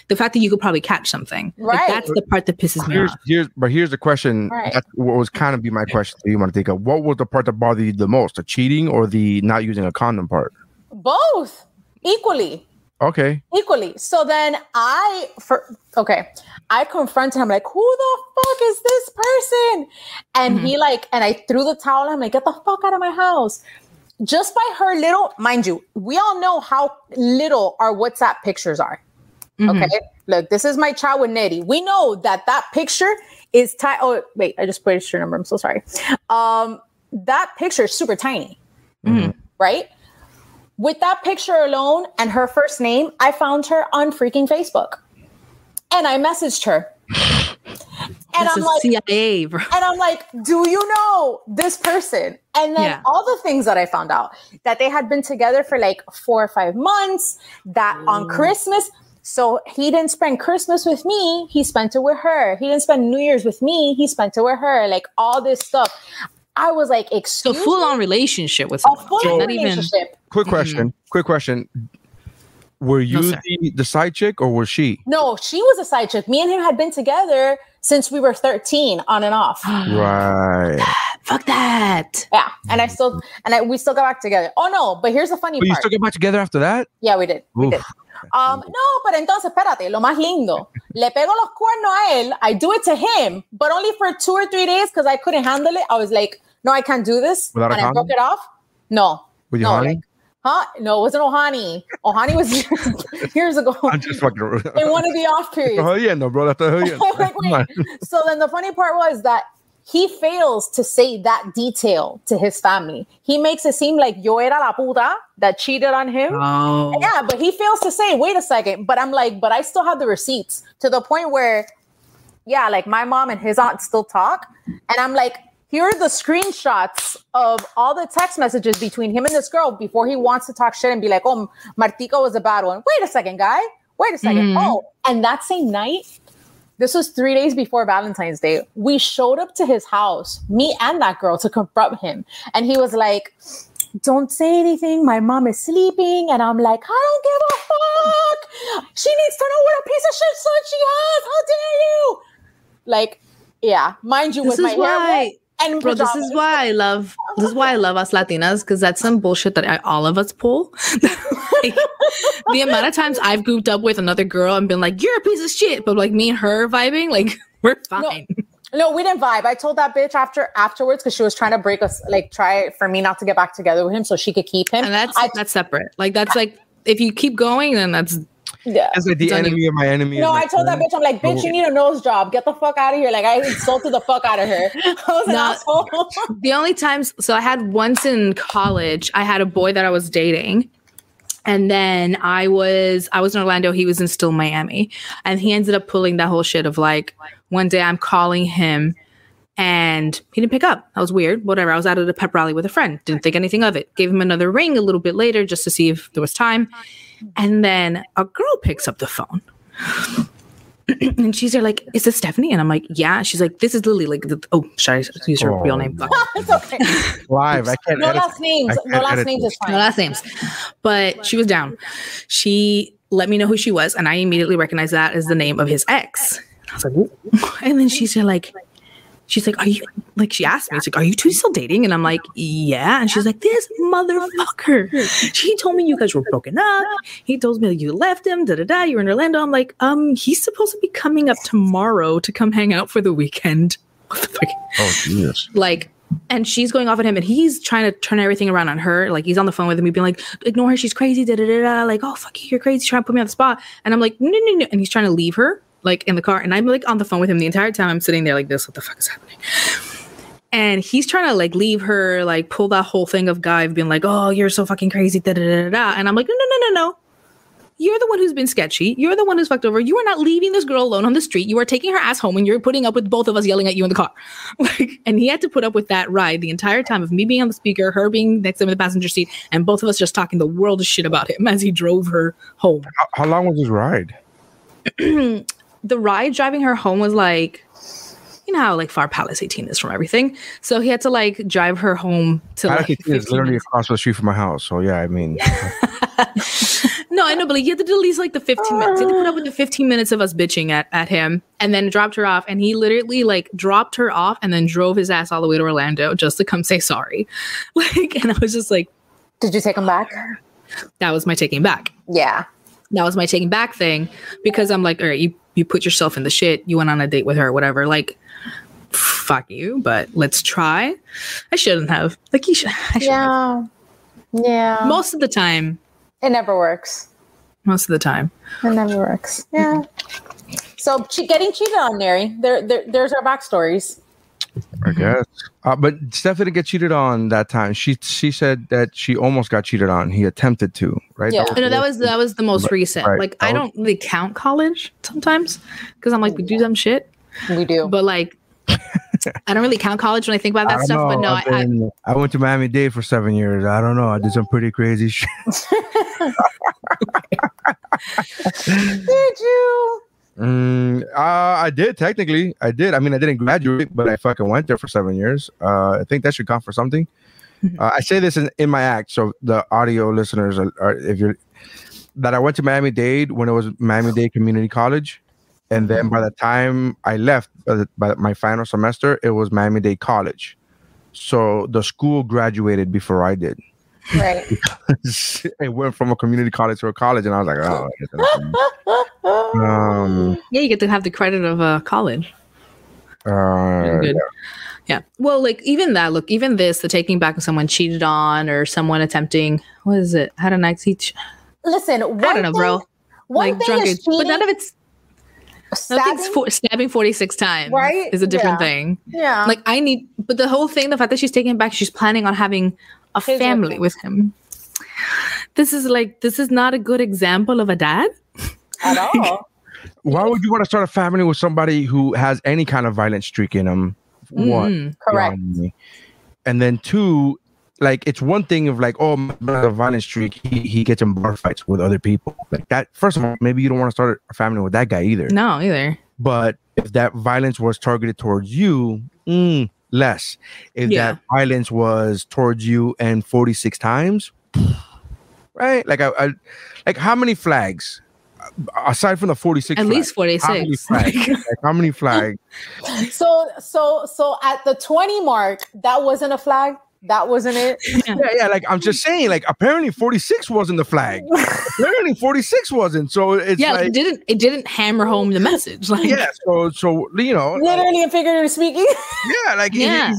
the fact that you could probably catch something. Like, Right. that's the part that pisses me Here's, off. here's, but here's the question. Right. That what was kind of be my question that you want to think of. What was the part that bothered you the most? The cheating or the not using a condom part? both equally. Okay. equally. So then I for okay, I confronted him like, who the fuck is this person? And he mm-hmm. like, and I threw the towel. I'm like, get the fuck out of my house. Just by her little, mind you, we all know how little our WhatsApp pictures are. Okay, look, this is my child with Nettie. We know that that picture is ti Oh wait, I just put your number. I'm so sorry. Um, that picture is super tiny, right? With that picture alone and her first name, I found her on freaking Facebook, and I messaged her, (sighs) and This I'm like, CIA, bro. and I'm like, do you know this person? And then Yeah. all the things that I found out that they had been together for like four or five months, that on Christmas, so he didn't spend Christmas with me, he spent it with her. He didn't spend New Year's with me, he spent it with her. Like all this stuff. I was like, So excuse full me? on relationship with a full So not even. Quick mm-hmm. question. Quick question. Were you sir. the, the side chick or was she? No, she was a side chick. Me and him had been together since we were 13 on and off. (gasps) Right. fuck that. Yeah. And I still and I, we still got back together. Oh no, but here's the funny But you still get back together after that? Yeah, we did. We did. Um, no, pero entonces, espérate, lo más lindo. Le pego los cuernos a él. I do it to him, but only for two or three days because I couldn't handle it. I was like, no, I can't do this. Without a and I condom? broke it off. No. With your no, honey? like, huh? No, it wasn't Ojani. Ojani was years, (laughs) years ago I'm just fucking. in one of the off (laughs) periods. Oh yeah, no, bro. That's the hell yeah. Like, wait. (laughs) So then the funny part was that he fails to say that detail to his family. He makes it seem like yo era la puta that cheated on him. Oh. Yeah, but he fails to say, wait a second. But I'm like, but I still have the receipts to the point where, yeah, like my mom and his aunt still talk. And I'm like, here are the screenshots of all the text messages between him and this girl before he wants to talk shit and be like, oh, Martica was a bad one. Wait a second, guy. Wait a 2nd mm-hmm. Oh, and that same night, this was three days before Valentine's Day. We showed up to his house, me and that girl, to confront him. And he was like, don't say anything. My mom is sleeping. And I'm like, I don't give a fuck. She needs to know what a piece of shit son she has. How dare you? Like, yeah, mind you, This with my why- hair and Bro, this is why I love oh this is why I love us Latinas because that's some bullshit that I, all of us pull. (laughs) Like, the amount of times I've grouped up with another girl and been like, "You're a piece of shit," but like me and her vibing, like (laughs) we're fine. No, we didn't vibe. I told that bitch after afterwards because she was trying to break us, like try for me not to get back together with him so she could keep him. And that's I, that's separate. Like that's like if you keep going, then that's yeah. It's like the It's enemy of my enemy. No, I told that bitch, I'm like, bitch, you need a nose job. Get the fuck out of here. Like, I insulted the fuck out of her. (laughs) I was an No. asshole. the only times so i had once in college i had a boy that i was dating and then i was i was in orlando he was in still miami and he ended up pulling that whole shit of like one day i'm calling him and he didn't pick up that was weird whatever i was out at a pep rally with a friend didn't think anything of it gave him another ring a little bit later just to see if there was time and then a girl picks up the phone (clears throat) and she's there like, "Is this Stephanie?" And I'm like, "Yeah." She's like, "This is Lily." Like, the, oh, should I use her Oh. real name? Fuck. (laughs) it's okay. live. I can't. No edit last names. No last edit names is fine. No last names. But she was down. She let me know who she was, and I immediately recognized that as the name of his ex. I was like, "Ooh." (laughs) and then she's like, she's like, are you like? She asked me, she's like, are you two still dating? And I'm like, yeah. And she's like, this motherfucker. She told me you guys were broken up. He told me you left him. Da da da. You're in Orlando. I'm like, um, he's supposed to be coming up tomorrow to come hang out for the weekend. (laughs) What the fuck? Oh Jesus. like and she's going off at him and he's trying to turn everything around on her like he's on the phone with me being like ignore her she's crazy da da da da like oh fuck you you're crazy trying to put me on the spot and i'm like no no no and he's trying to leave her like in the car and i'm like on the phone with him the entire time i'm sitting there like this what the fuck is happening and he's trying to like leave her like pull that whole thing of guy being like oh you're so fucking crazy da da da da and i'm like no no no no no you're the one who's been sketchy. You're the one who's fucked over. You are not leaving this girl alone on the street. You are taking her ass home and you're putting up with both of us yelling at you in the car. (laughs) Like, and he had to put up with that ride the entire time of me being on the speaker, her being next to him in the passenger seat, and both of us just talking the world of shit about him as he drove her home. How, how long was this ride? (clears throat) the ride driving her home was like, you know how like far Palace 18 is from everything. So he had to like drive her home to Palace like 18 is literally minutes. across the street from my house. So yeah, I mean, (laughs) No, I know, but like, you had to do at least like the 15 minutes. He had to put up with the 15 minutes of us bitching at, at him and then dropped her off. And he literally like dropped her off and then drove his ass all the way to Orlando just to come say sorry. (laughs) Like, and I was just like, Did you take him back? that was my taking back. Yeah. That was my taking back thing because I'm like, all right, you, you put yourself in the shit. You went on a date with her, whatever. Like, fuck you, but let's try. I shouldn't have. Like, you should. (laughs) I shouldn't have. Yeah. Yeah. Most of the time, it never works. most of the time. It never works. Yeah. So getting cheated on, Neri. There, there, there's our backstories. I guess. Uh, but Steph didn't get cheated on that time. She she said that she almost got cheated on. He attempted to, right? Yeah. No, that was that was the most Right, recent. right. Like I was- don't really count college sometimes because I'm like we do dumb shit, We do. but like I don't really count college when I think about that I stuff. don't But no, I've I, I, I went to Miami Dade for seven years. I don't know. I did some pretty crazy shit. (laughs) Did you? Mm, uh, I did technically. I did. I mean, I didn't graduate, but I fucking went there for seven years. Uh, I think that should count for something. Uh, I say this in, in my act, so the audio listeners are, are if you're that I went to Miami Dade when it was Miami Dade Community College, and then by the time I left, the, by my final semester, it was Miami Dade College. So the school graduated before I did. Right. (laughs) it went from a community college to a college, and I was like, oh. I guess that's- um. yeah, you get to have the credit of uh, college. Uh, Good. Yeah. Well, like even that. Look, even this, the taking back of someone cheated on or someone attempting. What is it? Had a night teach. Listen, one I don't know, thing, bro. One like thing drunk, is but none of it's nothing's stabbing, for, stabbing forty six times. Right? Is a different Yeah. thing. yeah. Like I need, but the whole thing, the fact that she's taking it back, she's planning on having a family with him. This is like this is not a good example of a dad. at (laughs) all. Why would you want to start a family with somebody who has any kind of violent streak in them? One, Mm, Correct. and then two, like it's one thing of like, oh, my brother a violent streak. He, he gets in bar fights with other people. Like that. First of all, maybe you don't want to start a family with that guy either. No, either. But if that violence was targeted towards you, mm, less. If Yeah. that violence was towards you and 46 times, (sighs) right? Like I, I like how many flags aside from the 46 At least flags, how many 46. flags? (laughs) like how many flags? So, so, so at the 20 mark, that wasn't a flag. That wasn't it. (laughs) yeah, yeah, like I'm just saying, like apparently 46 wasn't the flag. (laughs) apparently 46 wasn't. So it's yeah, like, like it didn't it didn't hammer home the message. Like yeah, so so you know, Literally and figuratively speaking. yeah, like he- yeah.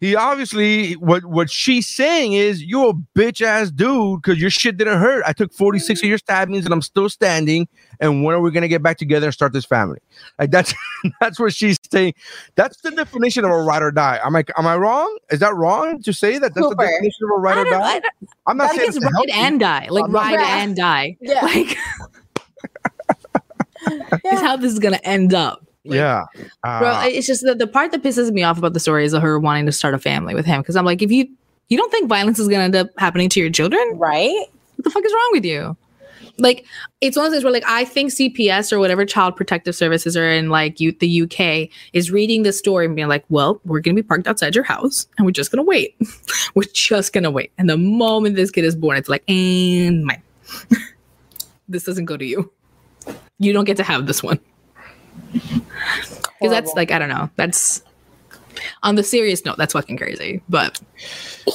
He obviously what what she's saying is you're a bitch ass dude because your shit didn't hurt. I took 46 of mm-hmm. your stabbings and I'm still standing. And when are we gonna get back together and start this family? Like that's (laughs) that's what she's saying. That's the definition of a ride or die. I'm I am I wrong? Is that wrong to say that that's Super. the definition of a ride or die? I I'm not I saying it's it's ride healthy. and die. Like I'm ride Yeah. and die. Yeah. (laughs) Like (laughs) is how this is gonna end up. Yeah, Bro, Uh, it's just the, the part that pisses me off about the story is her wanting to start a family with him. Because I'm like, if you you don't think violence is gonna end up happening to your children, Right? what the fuck is wrong with you? Like, it's one of those things where, like, I think CPS or whatever Child Protective Services are in, like, you, the UK is reading the story and being like, well, we're going to be parked outside your house and we're just going to wait. (laughs) we're just going to wait. And the moment this kid is born, it's like, and mine. (laughs) this doesn't go to you. You don't get to have this one. Because that's like, I don't know. That's on the serious note, that's fucking crazy. But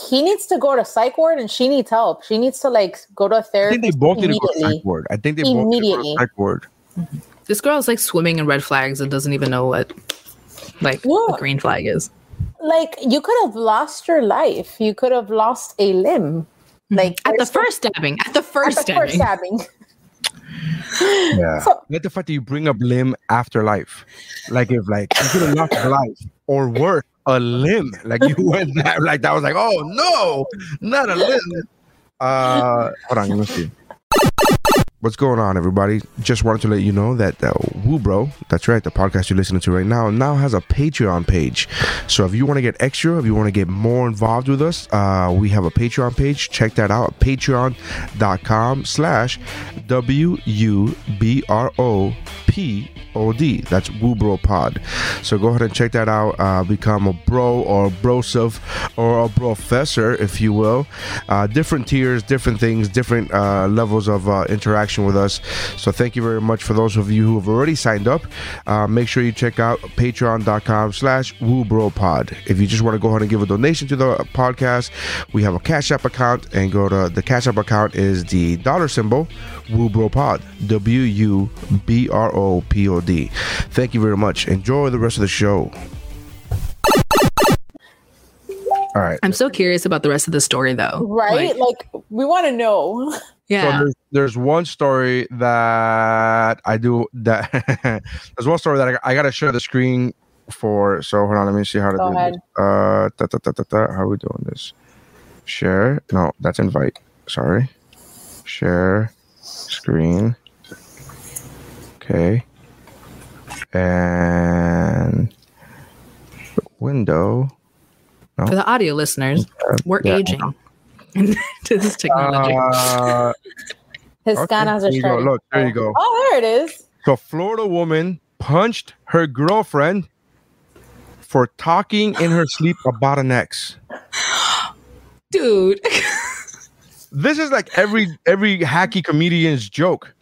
He needs to go to psych ward and she needs help. She needs to like go to a I therapist. think they both need to go to immediately. psych ward. I think they both need to go to Immediately. psych ward. this girl is like swimming in red flags and doesn't even know what like Yeah. a green flag is. like you could have lost your life. You could have lost a limb. Like At the first stabbing. At the first at the first stabbing. Stabbing. Yeah. So- Let the fact that you bring up limb after life. Like if like you could have lost your life or worse, a limb. Like you went that like that was like, oh no, not a limb. Uh hold on, let me see. What's going on, everybody? Just wanted to let you know that uh, Wubro, that's right, the podcast you're listening to right now, now has a Patreon page. So if you want to get extra, if you want to get more involved with us, uh, we have a Patreon page. Check that out, patreon.com slash W-U-B-R-O-P-O-D. That's Wubro Pod. So go ahead and check that out. Uh, become a bro or broseph or a professor, if you will. Uh, different tiers, different things, different uh, levels of uh, interaction with us. So thank you very much for those of you who have already signed up. Uh, make sure you check out patreon.com slash wubropod. If you just want to go ahead and give a donation to the podcast, we have a Cash App account and go to the Cash App account is the dollar symbol wubropod. W-U-B-R-O-P-O-D. Thank you very much. Enjoy the rest of the show. All right. I'm so curious about the rest of the story though. Right? Like, Like, we want to know. So yeah. there's, there's one story that I do that (laughs) there's one story that I, I gotta share the screen for. So hold on, let me see how to Go do ahead. this. Uh, da, da, da, da, da. how are we doing this? Share? No, that's invite. Sorry. Share screen. Okay. And window. For the audio listeners, we're yeah. aging (laughs) to this technology. Uh, His okay, scanners are there you go. Look, there you go. Oh, there it is. So, Florida woman punched her girlfriend for talking in her sleep about an ex. (gasps) Dude. (laughs) This is like every every hacky comedian's joke,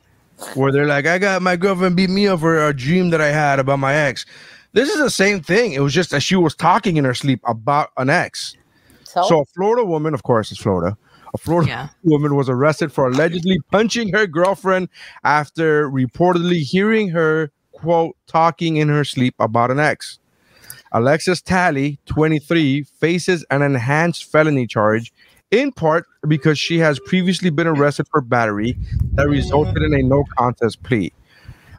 where they're like, "I got my girlfriend beat me up for a dream that I had about my ex." This is the same thing. It was just that she was talking in her sleep about an ex. So, So, a Florida woman, of course, it's Florida. A Florida Yeah. (laughs) woman was arrested for allegedly punching her girlfriend after reportedly hearing her, quote, talking in her sleep about an ex. Alexis Talley, 23, faces an enhanced felony charge in part because she has previously been arrested for battery that resulted in a no contest plea.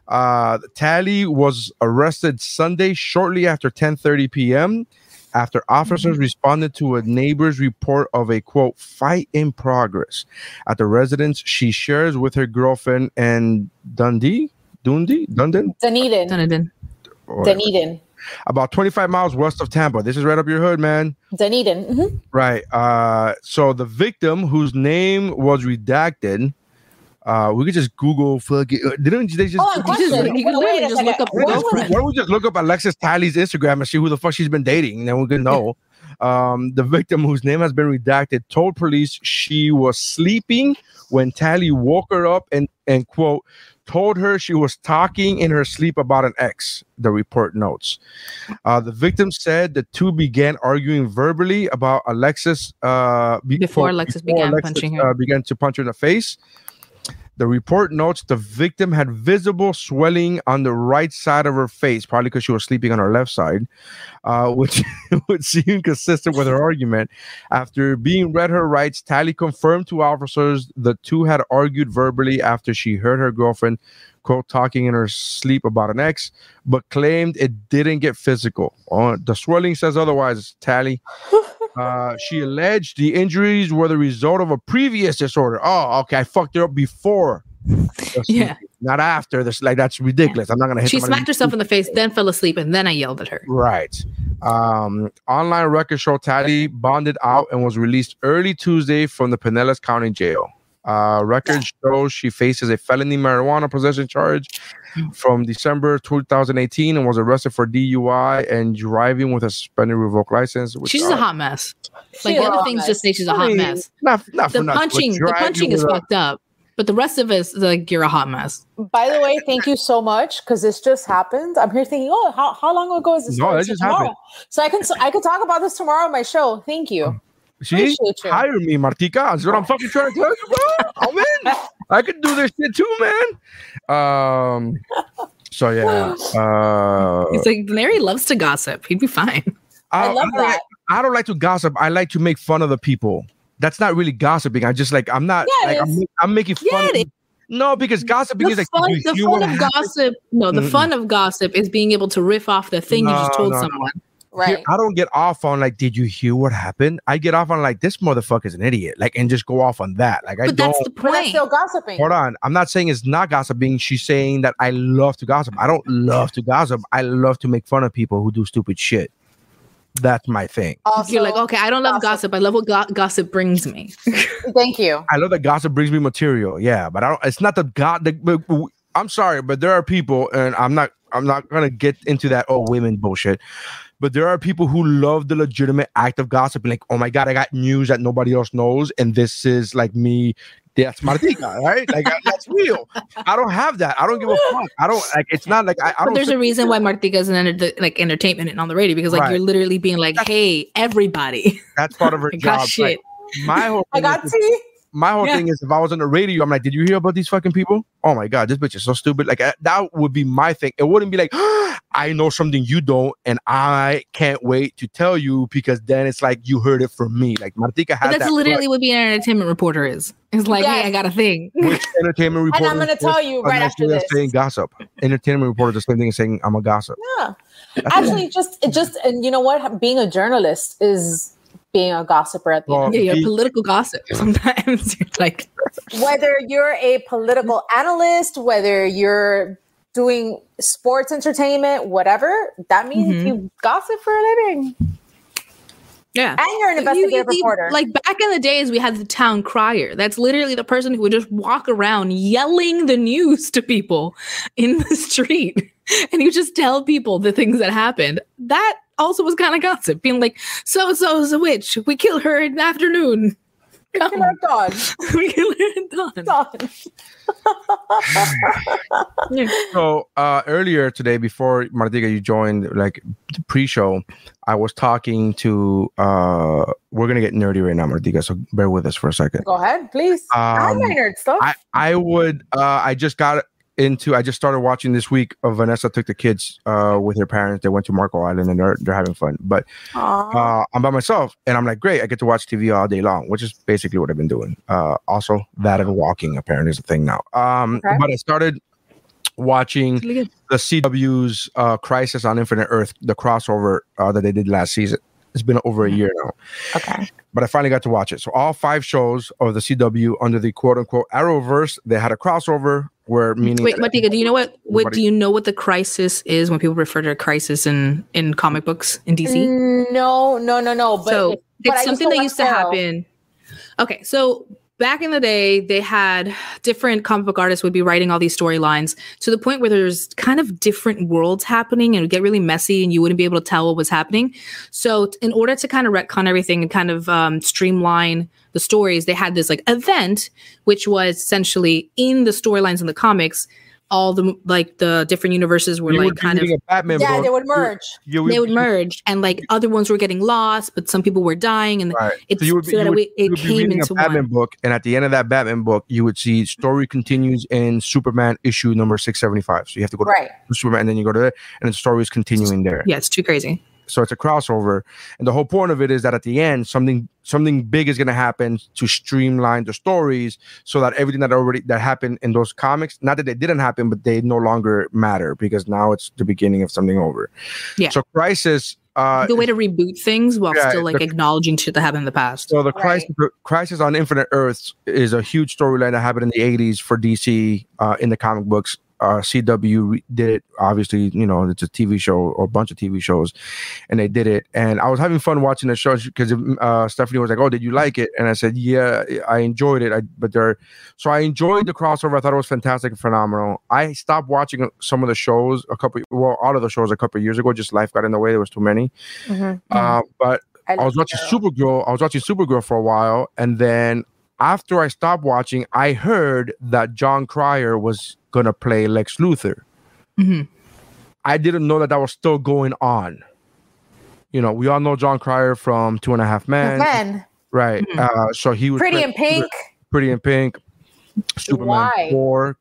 Uh, Talley was arrested Sunday shortly after 10:30 p.m. after officers responded to a neighbor's report of a quote fight in progress at the residence she shares with her girlfriend and Dundee, Dundee, Dundon, Dunedin. Dunedin. Or- Dunedin. About 25 miles west of Tampa. This is right up your hood, man. Dunedin. Mhm. Right. Uh, so the victim, whose name was redacted, uh, we could just Google. Fuck it. uh, Didn't they just? Hold on, just- you can literally just look up why, don't we- girlfriend. why don't we just look up Alexis Talley's Instagram and see who the fuck she's been dating, and then we could know. Um, the victim, whose name has been redacted, told police she was sleeping when Talley woke her up and and quote told her she was talking in her sleep about an ex. The report notes. Uh, the victim said the two began arguing verbally about Alexis uh, be- Before Alexis began punching her. Uh, began to punch her in the face. The report notes the victim had visible swelling on the right side of her face, probably because she was sleeping on her left side, uh, (laughs) which would seem consistent with her argument. After being read her rights, Talley confirmed to officers the two had argued verbally after she heard her girlfriend, quote, talking in her sleep about an ex, but claimed it didn't get physical. Uh, the swelling says otherwise, Talley. (laughs) Uh, she alleged the injuries were the result of a previous disorder. Oh, okay. I fucked her up before. Yeah. Not after this. Like, that's ridiculous. I'm not going to hit her. She smacked herself in the face, then fell asleep, and then I yelled at her. Right. Um, online record show Talley bonded out and was released early Tuesday from the Pinellas County Jail. Uh, records show she faces a felony marijuana possession charge from December 2018 and was arrested for DUI and driving with a suspended revoked license. which She's are- a hot mess. Like She's the other things mess. just say she's a I hot mean, mess. Not, not The for nothing, but punching, the punching is fucked up. But the rest of it is like you're a hot mess. By the way, thank you so much because this just happened. I'm here thinking, oh, how, how long ago is this? No, story? that So just tomorrow. happened. So I can so I can talk about this tomorrow on my show. Thank you. See, hire me, Martica. That's what I'm fucking trying to tell you, bro. I'm in. I could do this shit too, man. Um. So yeah. Uh. He's like Larry loves to gossip. He'd be fine. I love don't like- that. I don't like to gossip. I like to make fun of the people. That's not really gossiping. I just like I'm not Yeah, like I'm. I'm making fun. Yeah, of it No, because gossiping The is like fun, you the fun of happened? gossip. No, the Mm-mm. fun of gossip is being able to riff off the thing you just told no, no. Someone. Right. Here, I don't get off on like, did you hear what happened? I get off on like, this motherfucker's an idiot, like, and just go off on that. Like, I But don't. that's the But that's point. still gossiping. Hold on, I'm not saying it's not gossiping. She's saying that I love to gossip. I don't love to gossip. I love to make fun of people who do stupid shit. That's my thing. Also, You're like, okay, I don't love gossip. gossip. I love what go- gossip brings me. (laughs) thank you. I love that gossip brings me material. Yeah, but I don't. It's not the god. The, but- but I'm sorry, but there are people, and I'm not. I'm not gonna get into that. Oh, women bullshit. But there are people who love the legitimate act of gossip, Like, oh my god, I got news that nobody else knows, and this is like me. That's Martica, right? Like that's real. I don't have that. I don't give a fuck. I don't like. It's not like I. I don't. there's a reason why Martica is an enter- like entertainment and on the radio because like Right. you're literally being like, hey, everybody, that's part of her (laughs) job. shit. Like, my whole I got tea. My whole Yeah. thing is if I was on the radio, I'm like, did you hear about these fucking people? Oh my god, this bitch is so stupid. Like uh, that would be my thing. It wouldn't be like, (gasps) I know something you don't, and I can't wait to tell you because then it's like you heard it from me. Like Martica But has that's that. literally what being an entertainment reporter is. It's like, Yes. hey, I got a thing. (laughs) which entertainment And reporter. I'm going to tell you right after this. Saying gossip. Entertainment reporter, is the same thing as saying I'm a gossip. Yeah. Actually, just it just and you know what? Being a journalist is being a gossiper at the end. Well, Yeah, you're he- political gossip. Sometimes (laughs) you're like, Whether you're a political analyst, whether you're doing sports entertainment, whatever, that means Mhm. you gossip for a living. yeah. And you're an You- investigative you- you- reporter. Like back in the days, we had the town crier. That's literally the person who would just walk around yelling the news to people in the (laughs) street. And you just tell people the things that happened. That also was kind of gossip, being like, so so is a witch. We kill her in the afternoon. Come. Kill our dog. we kill her at dawn. (laughs) Dog. (laughs) (laughs) Yeah. So uh, earlier today, before Martica, you joined like the pre-show, I was talking to. Uh, we're gonna get nerdy right now, Martica. So bear with us for a second. Go ahead, please. I Um, like nerd stuff. I I would. Uh, I just got into. I just started watching this week. Of Vanessa took the kids uh, with her parents. They went to Marco Island and they're they're having fun. But uh, I'm by myself, and I'm like, great. I get to watch TV all day long, which is basically what I've been doing. Uh, also, that and walking apparently is a thing now. Um, Okay. but I started watching the CW's uh, Crisis on Infinite Earth, the crossover uh, that they did last season. It's been over a year now, okay. but I finally got to watch it. So all five shows of the CW under the quote unquote Arrowverse, they had a crossover where meaning Wait, that Martica, do you know what? What do you know what the crisis is when people refer to a crisis in in comic books in DC? No, no, no, no. But so it- but I it's something that used to happen. Okay, so back in the day, they had different comic book artists would be writing all these storylines to the point where there's kind of different worlds happening and it would get really messy and you wouldn't be able to tell what was happening. So in order to kind of retcon everything and kind of um, streamline the stories, they had this like event, which was essentially in the storylines in the comics. All the like the different universes were you like would kind of a Batman Yeah, book, they would merge. You, they would merge and like other ones were getting lost but some people were dying and Right. it's So you would be, so that you would, it, you it would came reading into a Batman one book, and at the end of that Batman book, you would see story continues in Superman issue number six seventy five. So you have to go to Right. Superman, and then you go to it, and the story is continuing there. yeah it's too crazy so it's a crossover and the whole point of it is that at the end something something big is going to happen to streamline the stories so that everything that already that happened in those comics not that they didn't happen but they no longer matter because now it's the beginning of something over Yeah. so crisis uh the way to reboot things while yeah, still like the- acknowledging shit that happened in the past so the Right. crisis, the crisis on Infinite Earths is a huge storyline that happened in the 80s for DC uh, in the comic books. Uh, CW did it. Obviously, you know it's a TV show or a bunch of TV shows, and they did it. And I was having fun watching the show because uh, Stephanie was like, "Oh, did you like it?" And I said, "Yeah, I enjoyed it." I, but there, so I enjoyed the crossover. I thought it was fantastic and phenomenal. I stopped watching some of the shows a couple, well, all of the shows a couple of years ago. Just life got in the way. There was too many. Mhm. Uh, but I love was watching Supergirl. I was watching Supergirl for a while, and then after I stopped watching, I heard that Jon Cryer was gonna play Lex Luthor. Mhm. I didn't know that that was still going on. You know, we all know Jon Cryer from Two and a Half Men, Men, right? Mhm. Uh, so he was pretty in pink. Pretty in Pink, Superman Why? four,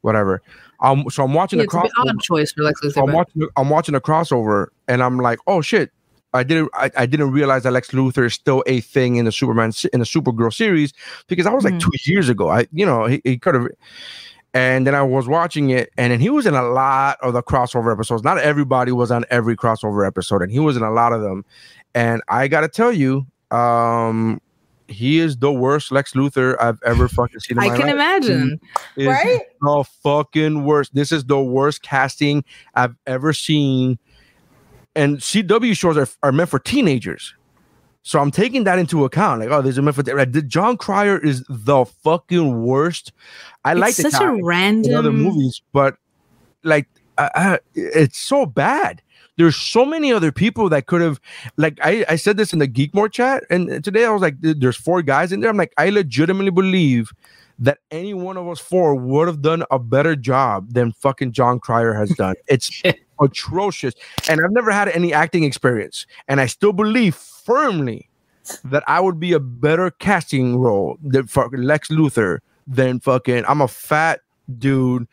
whatever. Um, so I'm watching Yeah, the it's a bit crossover. choice for Lex Luthor I'm watching I'm watching a crossover and I'm like, oh shit. I didn't I, I didn't realize that Lex Luthor is still a thing in the Superman in the Supergirl series because that was like Mhm. two years ago. I you know he, he could have. And then I was watching it, and then he was in a lot of the crossover episodes. Not everybody was on every crossover episode, and he was in a lot of them. And I gotta tell you, um, he is the worst Lex Luthor I've ever (laughs) fucking seen. In I can life. imagine. Right? the fucking worst. This is the worst casting I've ever seen. And CW shows are, are meant for teenagers. So I'm taking that into account. Like, oh, there's a meant for like, Jon Cryer is the fucking worst. I like it's the such a in other movies, but like, I, I, it's so bad. There's so many other people that could have, like, I, I said this in the Geekmore chat, and today I was like, there's four guys in there. I'm like, I legitimately believe that any one of us four would have done a better job than fucking Jon Cryer has done. It's (laughs) atrocious. And I've never had any acting experience. And I still believe firmly that I would be a better casting role than Lex Luthor than fucking I'm a fat dude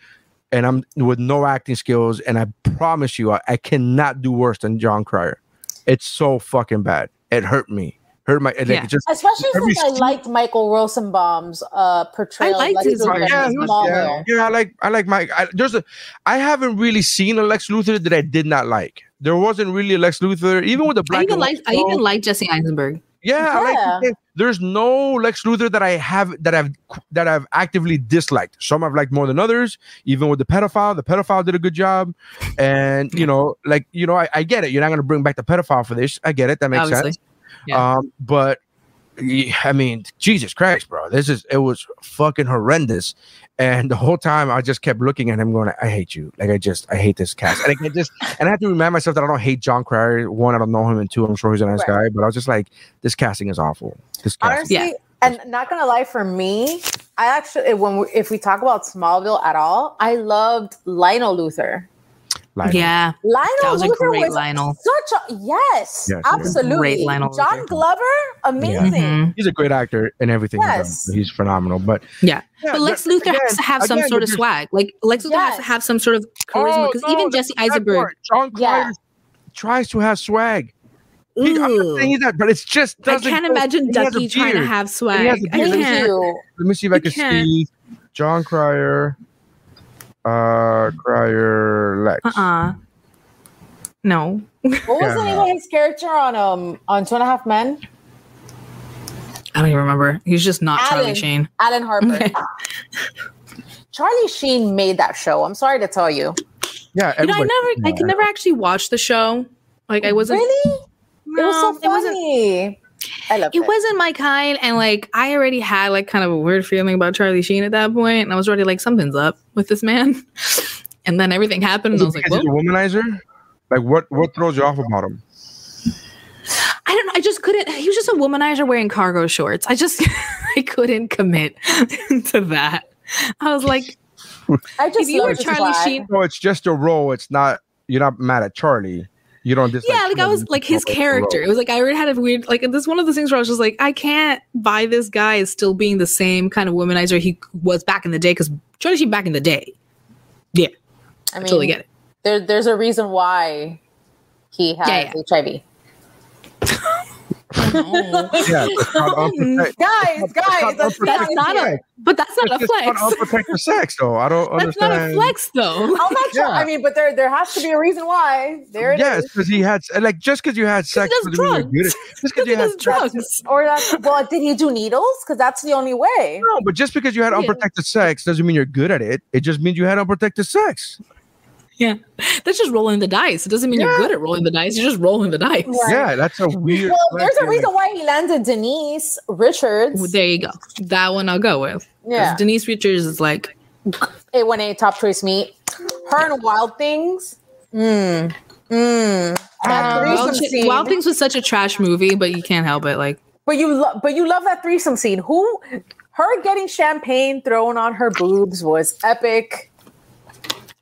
and I'm with no acting skills. And I promise you, I, I cannot do worse than Jon Cryer. It's so fucking bad. It hurt me. Hurt my like, Yeah. it just Especially Every since I liked Michael Rosenbaum's uh, portrayal. liked of Lex his Luthor version yeah, was- yeah, yeah, I like I like my I, there's a I haven't really seen a Lex Luthor that I did not like. There wasn't really a Lex Luthor, even with the black. I even like. I even like Jesse Eisenberg. Yeah, I like Yeah. the thing. There's no Lex Luthor that I have that I've that I've actively disliked. Some I've liked more than others. Even with the pedophile, the pedophile did a good job, and you know, like you know, I, I get it. You're not gonna bring back the pedophile for this. I get it. That makes Obviously. sense. Yeah. Um, but I mean, Jesus Christ, bro, this is it was fucking horrendous. And the whole time I just kept looking at him, going, "I hate you." Like I just, I hate this cast. And I just, and I have to remind myself that I don't hate Jon Cryer. One, I don't know him, and two, I'm sure he's a nice guy. But I was just like, this casting is awful. This casting. Honestly, and not gonna lie, for me, I actually when we, if we talk about Smallville at all, I loved Lionel Luthor. Lionel. Yeah, Lionel That was a great was Lionel. such a yes, Yes, absolutely. Great Lionel John Luthor. Glover, amazing. Mhm. He's a great actor and everything. he's. Yes. He's phenomenal. But yeah. Yeah, But Lex but Luthor again- has to have some again, sort of swag. Like Lex Luthor has to have some sort of charisma. Oh, Because no, even Jesse Eisenberg. part. John Yeah. Tries to have swag. He, I'm not saying he's not, but it's just I doesn't can't go- imagine he Ducky trying to have swag. has a I beard. Thank can't. Let me see if I can can't. see Jon Cryer. Uh, Cryer Lex. Uh-uh. No. What was Yeah. the name of his character on um on Two and a Half Men? I don't even remember. He's just not Charlie Sheen. Alan Harper. (laughs) Charlie Sheen made that show. I'm sorry to tell you. Yeah, You know, I never, I could never actually watch the show. Like, I wasn't. Really? No, it was so it wasn't. funny. I love It wasn't my kind, and like I already had like kind of a weird feeling about Charlie Sheen at that point, and I was already like something's up with this man. (laughs) And then everything happened, and I was like, Because he's a womanizer. Like what? What throws you off about him? I don't know. I just couldn't. He was just a womanizer wearing cargo shorts. I just, (laughs) I couldn't commit (laughs) to that. I was like, I just if you were Charlie. Sheen, No, it's just a role. It's not. You're not mad at Charlie. You don't dislike. yeah, like I was like his just don't like the character. It was like I already had a weird like this one of those things where I was just like, I can't buy this guy as still being the same kind of womanizer he was back in the day because Charlie Sheen back in the day. Yeah, I mean, totally get it. There, there's a reason why he has Yeah, HIV. Yeah, it's (laughs) mm, Guys, guys, that's, That's not a, but that's not a it's called flex. unprotected sex, though. I don't That's not understand. a flex though. (laughs) I'm not sure. Yeah. I mean, but there, there has to be a reason why. There it is. Yes, because he had like just because you had sex. does doesn't mean you're drugs. good Just because He you had does drugs. Or that's well, did he do needles? Because that's the only way. No, but just because you had Yeah. unprotected sex doesn't mean you're good at it. It just means you had unprotected sex. Yeah, that's just rolling the dice. It doesn't mean you're good at rolling the dice. You're just rolling the dice. Right. Yeah, that's a weird. Well, there's a reason why he landed Denise Richards. Well, there you go. That one I'll go with. Yeah. Denise Richards is like, A1A top choice meat. Her and Wild Things. Mmm. Mmm. That uh, Wild, Chi- Wild Things was such a trash movie, but you can't help it. Like, But you love but you love that threesome scene. Who her getting champagne thrown on her boobs was epic.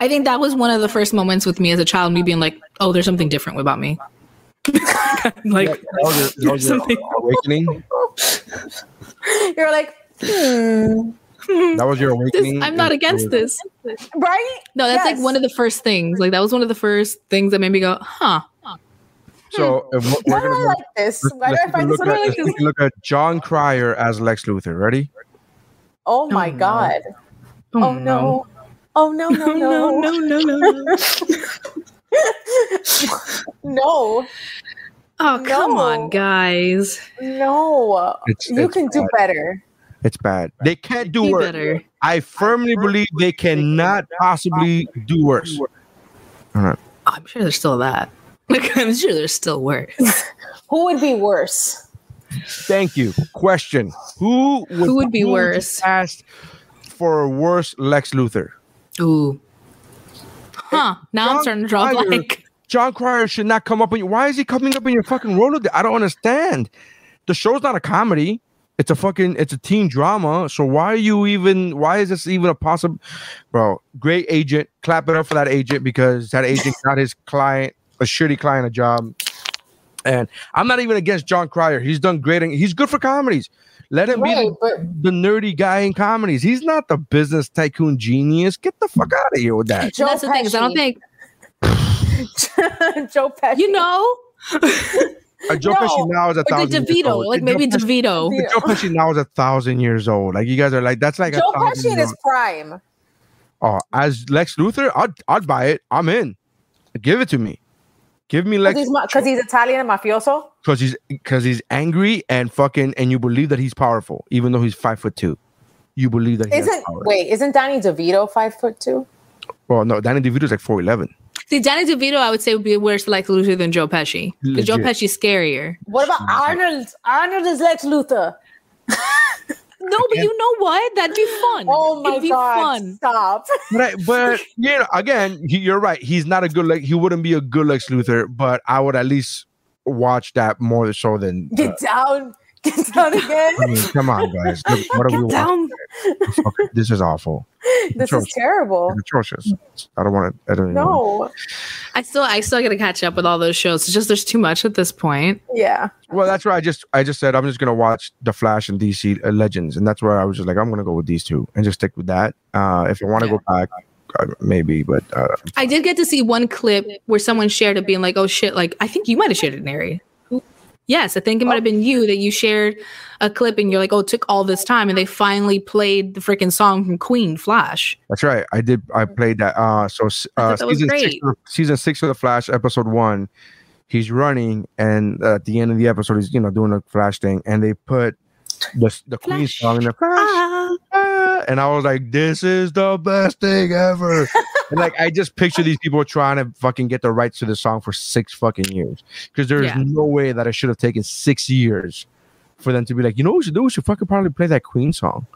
I think that was one of the first moments with me as a child, me being like, oh, there's something different about me. (laughs) like, That was your- that was your something- awakening. (laughs) You're like, hmm. That was your this, awakening. I'm not against this. Right? No, that's Yes. like one of the first things. Like, that was one of the first things that made me go, huh. So if we're, Why do gonna I like this? Why do I find this look one at, I like this? look at Jon Cryer as Lex Luthor. Ready? Oh my no. god. Oh, no. Oh (laughs) no no no no, no, no, no. (laughs) no Oh, come No. on, guys. no. It's- you it's can do better. It's bad. They can't do Do worse. better. I firmly believe they cannot possibly do worse. Oh, I'm sure there's still that. Like, (laughs) I'm sure there's still worse. Who would be worse? Thank you. Question: Who would, Who would be you worse? Cast for a worse Lex Luthor. Ooh. Huh. Now I'm starting to draw Cryer- blank. Jon Cryer should not come up in. Why is he coming up in your fucking Rolodex? I don't understand. The show's not a comedy. It's a fucking. It's a teen drama. So why are you even? Why is this even a possible? Bro, great agent. Clap it up for that agent because that agent got his client a shitty client a job. And I'm not even against Jon Cryer. He's done great. And he's good for comedies. Let him Right, be the, but the nerdy guy in comedies. He's not the business tycoon genius. Get the fuck out of here with that. Joe That's the thing. Is I don't think (laughs) Joe Pesci. you know, Uh, Joe No. Pesci now is a like thousand. the years DeVito, old. like maybe Pesci- DeVito. Yeah. Joe Pesci now is a thousand years old. Like you guys are like, that's like Joe a thousand Pesci in his prime. Oh, as Lex Luthor, I'd I'd buy it. I'm in. Give it to me. Give me Lex Because he's, 'cause he's Italian and mafioso. because he's because he's angry and fucking and you believe that he's powerful, even though he's five foot two. You believe that he has Isn't power. wait? Isn't Danny DeVito five foot two? Well, no, Danny DeVito's like four eleven. See, Danny DeVito, I would say would be worse like Luthor than Joe Pesci. Because Joe Legit. Pesci's scarier. What about Arnold? Arnold is Lex Luthor. (laughs) No, but you know what? That'd be fun. Oh my It'd be god! fun. Stop. But but you know, again, he, you're right. He's not a good like he wouldn't be a good Lex Luthor, but I would at least watch that more so than. uh, Get down. Get down again. I mean, come on, guys. Look, (laughs) what are we Get watching? down. Okay, this is awful. (laughs) this is terrible. It's atrocious. I don't want to. I don't even know. No. I still, I still got to catch up with all those shows. It's just there's too much at this point. Yeah. Well, that's why I just I just said I'm just gonna watch the Flash and DC uh, Legends, and that's where I was just like I'm gonna go with these two and just stick with that. Uh, if I want to go back, uh, maybe, but uh, I did get to see one clip where someone shared it, being like, "Oh shit!" Like I think you might have shared it, Nary. Yes, I think it might have been you that you shared a clip, and you're like, "Oh, it took all this time," and they finally played the freaking song from Queen, Flash. that's right. I did. I played that. Uh, so uh, season six, of, season six of the Flash, episode one. He's running, and at the end of the episode, he's you know doing a Flash thing, and they put the the Queen song in the Flash. Ah. ah, and I was like, "This is the best thing ever." (laughs) and like, I just picture these people trying to fucking get the rights to the song for six fucking years because there's Yeah. no way that it should have taken six years for them to be like, you know, what we should do? We should fucking probably play that Queen song.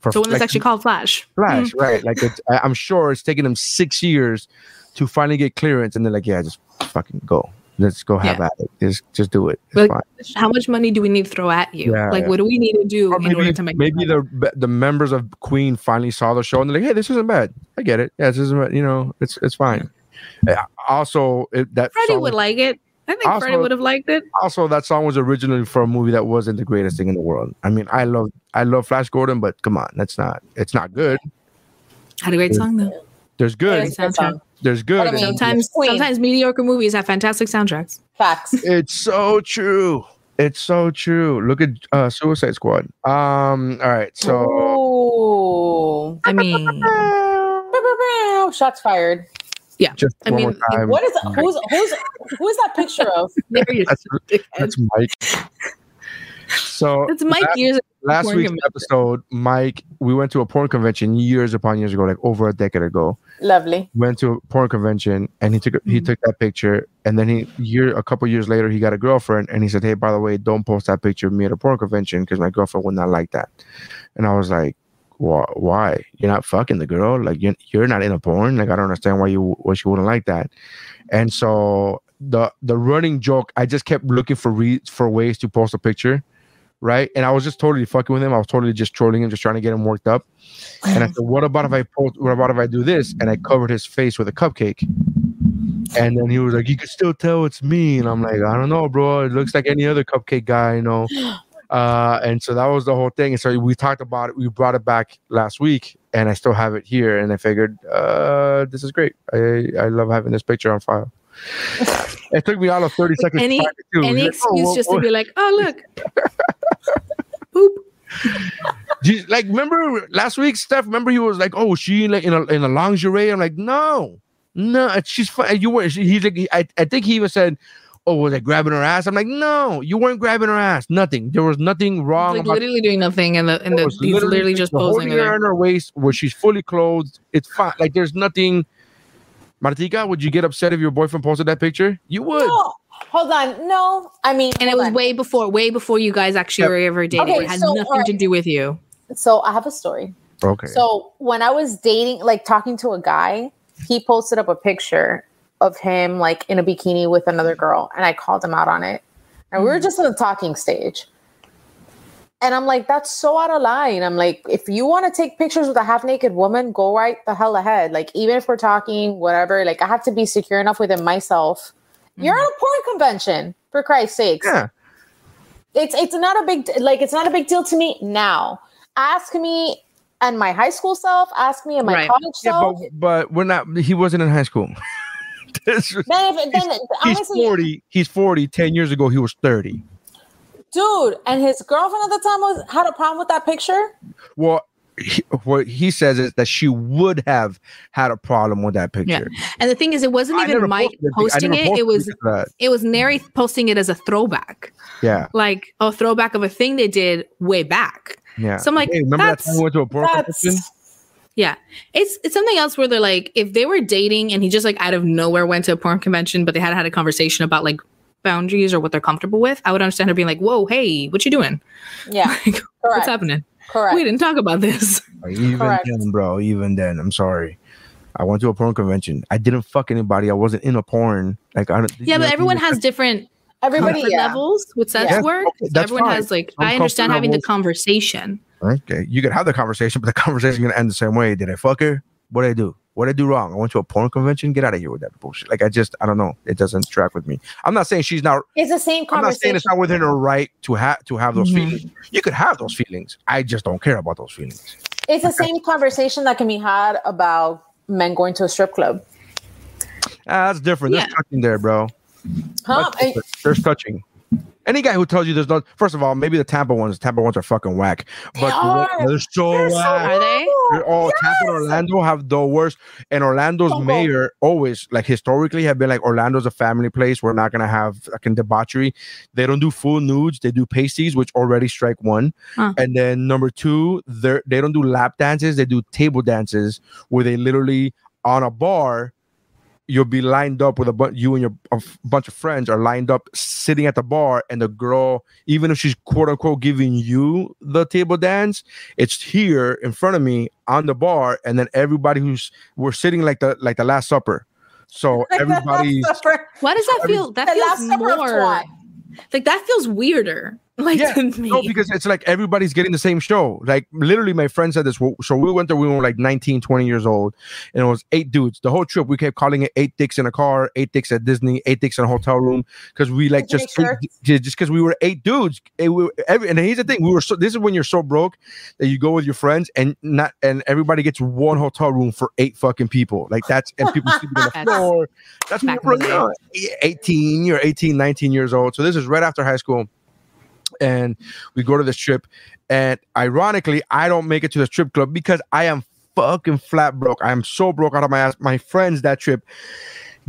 For So when it's like, actually called Flash. Flash, mm-hmm. right? Like, it's, I'm sure it's taken them six years to finally get clearance, and they're like, "Yeah, just fucking go." Let's go have Yeah. at it. Just, just do it. It's Like, fine. how much money do we need to throw at you? Yeah, like, yeah. what do we need to do Or in order maybe to make maybe the the members of Queen finally saw the show and they're like, "Hey, this isn't bad. I get it. Yeah, this isn't bad. You know, it's it's fine." Yeah, Also, it, that Freddie song would was- like it. I think Also- Freddie would have liked it. also that song was originally for a movie that wasn't the greatest thing in the world. I mean, I love I love Flash Gordon, but come on, that's not it's not good. Had a great song though. There's good. It's a good soundtrack. song. There's good. I mean, then- Sometimes, Queen. sometimes mediocre movies have fantastic soundtracks. Facts. (laughs) It's so true. It's so true. Look at uh, Suicide Squad. Um. All right. So Ooh. I mean, (laughs) Shots fired. yeah. just I one mean, more time. What is who's who's who's that picture of? There you That's, that's Mike. (laughs) So It's Mike la- years. last porn week's convention. episode, Mike, we went to a porn convention years upon years ago, like over a decade ago. Lovely. Went to a porn convention and he took he Mhm. took that picture and then he year a couple years later he got a girlfriend and he said, Hey, by the way, don't post that picture of me at a porn convention because my girlfriend would not like that. And I was like, why, why? You're not fucking the girl. Like you're, you're not in a porn. Like I don't understand why you why she wouldn't like that. And so the the running joke, I just kept looking for re- for ways to post a picture, right? And I was just totally fucking with him. I was totally just trolling him, just trying to get him worked up. And I said, "What about if I? What about if I do this?" And I covered his face with a cupcake. And then he was like, "You can still tell it's me." And I'm like, "I don't know, bro. It looks like any other cupcake guy, you know." (gasps) Uh, and so that was the whole thing. And so we talked about it. We brought it back last week, and I still have it here. And I figured, uh, this is great. I I love having this picture on file. (laughs) it took me all of thirty seconds. Any to find it, any Like, oh, excuse well, just well, to be like, oh look, (laughs) boop. (laughs) Geez, like remember last week, Steph? Remember he was like, "Oh, she like in a in a lingerie." I'm like, "No, no, she's fine." You were. she- He's like, I, I think he even said, "Oh, was I grabbing her ass?" I'm like, "No, you weren't grabbing her ass. Nothing. There was nothing wrong." Like about literally doing nothing, and the and the oh, was he's literally just posing. holding her there. on her waist where she's fully clothed. It's fine. Like there's nothing. Martica, would you get upset if your boyfriend posted that picture? You would. No, hold on. No, I mean, And it was on. way before, way before you guys actually Yep. were ever dating. Okay, it had so, nothing alright. to um, do with you. So I have a story. Okay. So when I was dating, like talking to a guy, he posted up a picture of him like in a bikini with another girl, and I called him out on it. And we were hmm. just in the talking stage. And I'm like, that's so out of line. I'm like, if you want to take pictures with a half naked woman, go right the hell ahead. Like, even if we're talking, whatever, like, I have to be secure enough within myself. You're at a mm-hmm. porn convention, for Christ's sakes. yeah. It's it's not a big like it's not a big deal to me now. Ask me and my high school self. Ask me and my Right. college Yeah, self. but, but we're not. He wasn't in high school. (laughs) Then, if, then he's honestly, 40. He's 40. 10 years ago, he was 30. dude, and his girlfriend at the time was had a problem with that picture. Well, he, what he says is that she would have had a problem with that picture. Yeah. picture. And the thing is, it wasn't I even Mike posted posting it. It was because it was Neri posting it as a throwback, Yeah, like a throwback of a thing they did way back. yeah. So I'm like, hey, remember that time that's- we went to a porn convention? Yeah, it's it's something else where they're like, if they were dating and he just like out of nowhere went to a porn convention, but they had had a conversation about like boundaries or what they're comfortable with, I would understand her being like, "Whoa, hey, what you doing? yeah, (laughs) Like. What's happening? Correct. We didn't talk about this." Even Correct. then, bro. Even then, I'm sorry. I went to a porn convention. I didn't fuck anybody. I wasn't in a porn. Like I don't. Yeah, but everyone has different Everybody, yeah. levels with sex Yeah, work. okay, So everyone fine. has like, Some I understand having the conversation. Okay, you can have the conversation, but the (laughs) conversation gonna end the same way. Did I fuck her? What did I do? What did I do wrong? I went to a porn convention. Get out of here with that bullshit. Like I just, I don't know. It doesn't track with me. I'm not saying she's not. It's the same conversation. I'm not saying it's not within her right to have to have those Mhm. feelings. You could have those feelings. I just don't care about those feelings. It's the same conversation that can be had about men going to a strip club. Ah, that's different. There's Yeah. touching there, bro. Huh? There's touching. Any guy who tells you there's no, first of all, maybe the Tampa ones, Tampa ones are fucking whack, but are. they're so They're so whack. Are they? They're all Tampa and Orlando have the worst, and Orlando's Don't go. mayor always, like historically, have been like Orlando's a family place. We're not gonna have fucking debauchery. They don't do full nudes. They do pasties, which already strike one. Huh. And then number two, they they don't do lap dances. They do table dances where they literally on a bar. You'll be lined up with a bunch. You and your a f- bunch of friends are lined up, sitting at the bar, and the girl, even if she's quote unquote giving you the table dance, it's here in front of me on the bar, and then everybody who's we're sitting like the like the Last Supper. So (laughs) everybody's Why does that feel? That The feels Last more like that feels weirder. Like Yeah, to me. no, because it's like everybody's getting the same show. Like literally, my friend said this. So we went there. We were like 19, 20 years old, and it was eight dudes. The whole trip, we kept calling it eight dicks in a car, eight dicks at Disney, eight dicks in a hotel room, because we like just make just because we were eight dudes. And, we, every, and here's the thing: we were so. This is when you're so broke that you go with your friends and not and everybody gets one hotel room for eight fucking people. Like that's and people sleeping on the (laughs) That's floor. That's when you're in the young, 18, you're 18, 19 years old. So this is right after high school and we go to this trip. And ironically, I don't make it to the strip club because I am fucking flat broke. I am so broke out of my ass. My friends that trip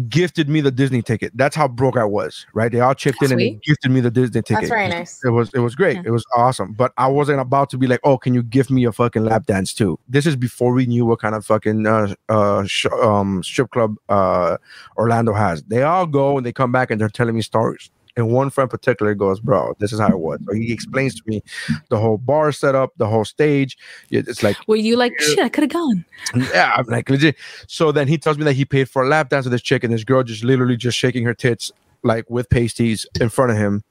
gifted me the Disney ticket. That's how broke I was. Right? They all chipped in and they gifted me the Disney ticket. That's very nice. It was it was great. Yeah. It was awesome. But I wasn't about to be like, oh, can you give me a fucking lap dance too? This is before we knew what kind of fucking uh, uh sh- um strip club uh Orlando has. They all go and they come back and they're telling me stories. And one friend particular goes, bro, this is how it was. So he explains to me the whole bar setup, the whole stage. It's like Were you like shit? I could have gone. yeah, I'm like legit. So then he tells me that he paid for a lap dance with this chick, and this girl just literally just shaking her tits like with pasties in front of him,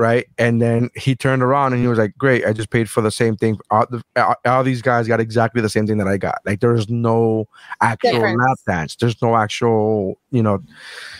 right? And then he turned around and he was like, "Great, I just paid for the same thing. All, the, all, these guys got exactly the same thing that I got. Like there's no actual Difference. lap dance. There's no actual, you know.